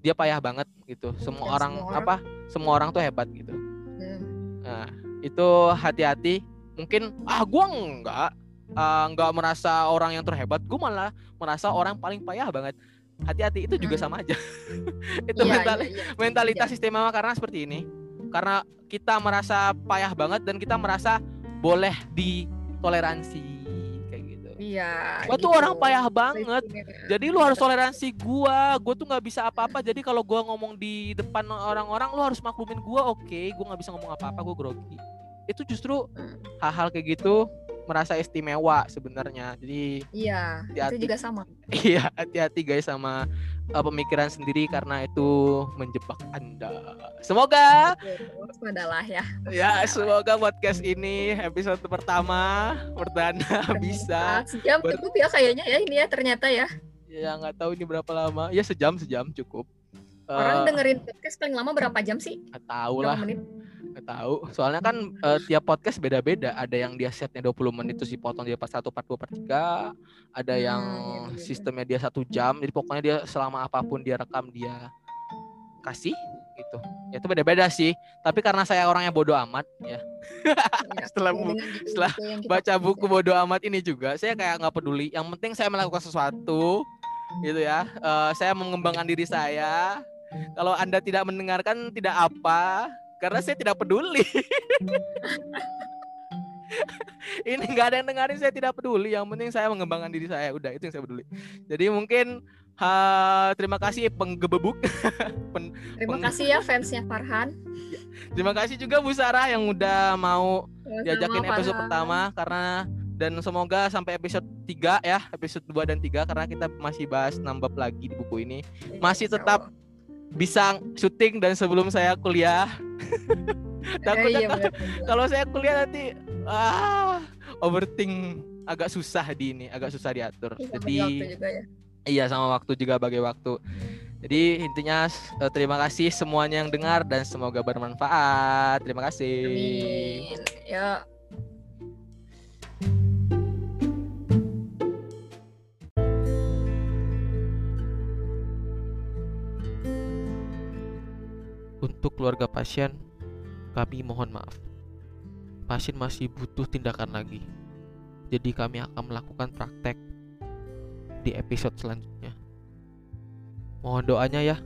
dia payah banget gitu. Semua orang, semua orang apa? Semua orang tuh hebat gitu. Hmm. Nah, itu hati-hati mungkin ah gua enggak uh, enggak merasa orang yang terhebat gua malah merasa orang paling payah banget hati-hati itu juga Hmm. sama aja (laughs) itu Iya, mental iya, iya. mentalitas istimewa karena seperti ini karena kita merasa payah banget dan kita merasa boleh ditoleransi kayak gitu Iya. gua tuh gitu. orang payah banget jadi lu harus toleransi gua gua tuh nggak bisa apa-apa jadi kalau gua ngomong di depan orang-orang lu harus maklumin gua oke gua nggak bisa ngomong apa-apa gua grogi itu justru Hmm. hal-hal kayak gitu merasa istimewa sebenarnya jadi Iya, Hati-hati. itu juga sama. (laughs) iya hati-hati guys sama uh, pemikiran sendiri karena itu menjebak anda semoga Waspadalah ya. ya semoga podcast ini episode pertama perdana (laughs) bisa Sejam ber- cukup ya kayaknya ya ini ya ternyata ya. ya nggak tahu ini berapa lama ya sejam sejam cukup Orang Eh, dengerin podcast paling lama berapa jam sih? tahu lah menit? Nggak tahu. Soalnya kan eh, tiap podcast beda-beda. Ada yang dia setnya 20 menit terus dipotong dia pas satu part dua per tiga. Ada Hmm, yang iya, iya. sistemnya dia satu jam. Jadi pokoknya dia selama apa pun dia rekam dia kasih gitu. Ya itu beda-beda sih. Tapi karena saya orangnya bodoh amat ya. Ya, (laughs) Setelah bu- gitu- setelah gitu baca buku bodoh amat ini juga saya kayak nggak peduli. Yang penting saya melakukan sesuatu gitu ya. Eh, saya mengembangkan diri saya. Kalau anda tidak mendengarkan tidak apa karena saya tidak peduli (laughs) ini nggak ada yang dengerin saya tidak peduli yang penting saya mengembangkan diri saya udah itu yang saya peduli jadi mungkin ha, terima kasih penggebebuk (laughs) Pen- Terima peng- kasih ya fansnya Farhan. terima kasih juga Bu Sarah yang udah mau Sama-sama, diajakin episode Farhan. pertama karena dan semoga sampai episode 3 ya, episode 2 dan 3 karena kita masih bahas nambah lagi di buku ini. Iya, Masih tetap. Bisa syuting dan sebelum saya kuliah. (laughs) Takutnya Eh, iya, kalau- benar-benar. kalau saya kuliah nanti ah overthink agak susah di ini, agak susah diatur. Iya, Jadi juga ya. iya sama waktu juga bagi waktu. Jadi intinya eh, terima kasih semuanya yang dengar dan semoga bermanfaat. Terima kasih. Amin. Ya, Untuk keluarga pasien, kami mohon maaf. Pasien masih butuh tindakan lagi. Jadi kami akan melakukan praktek di episode selanjutnya. Mohon doanya ya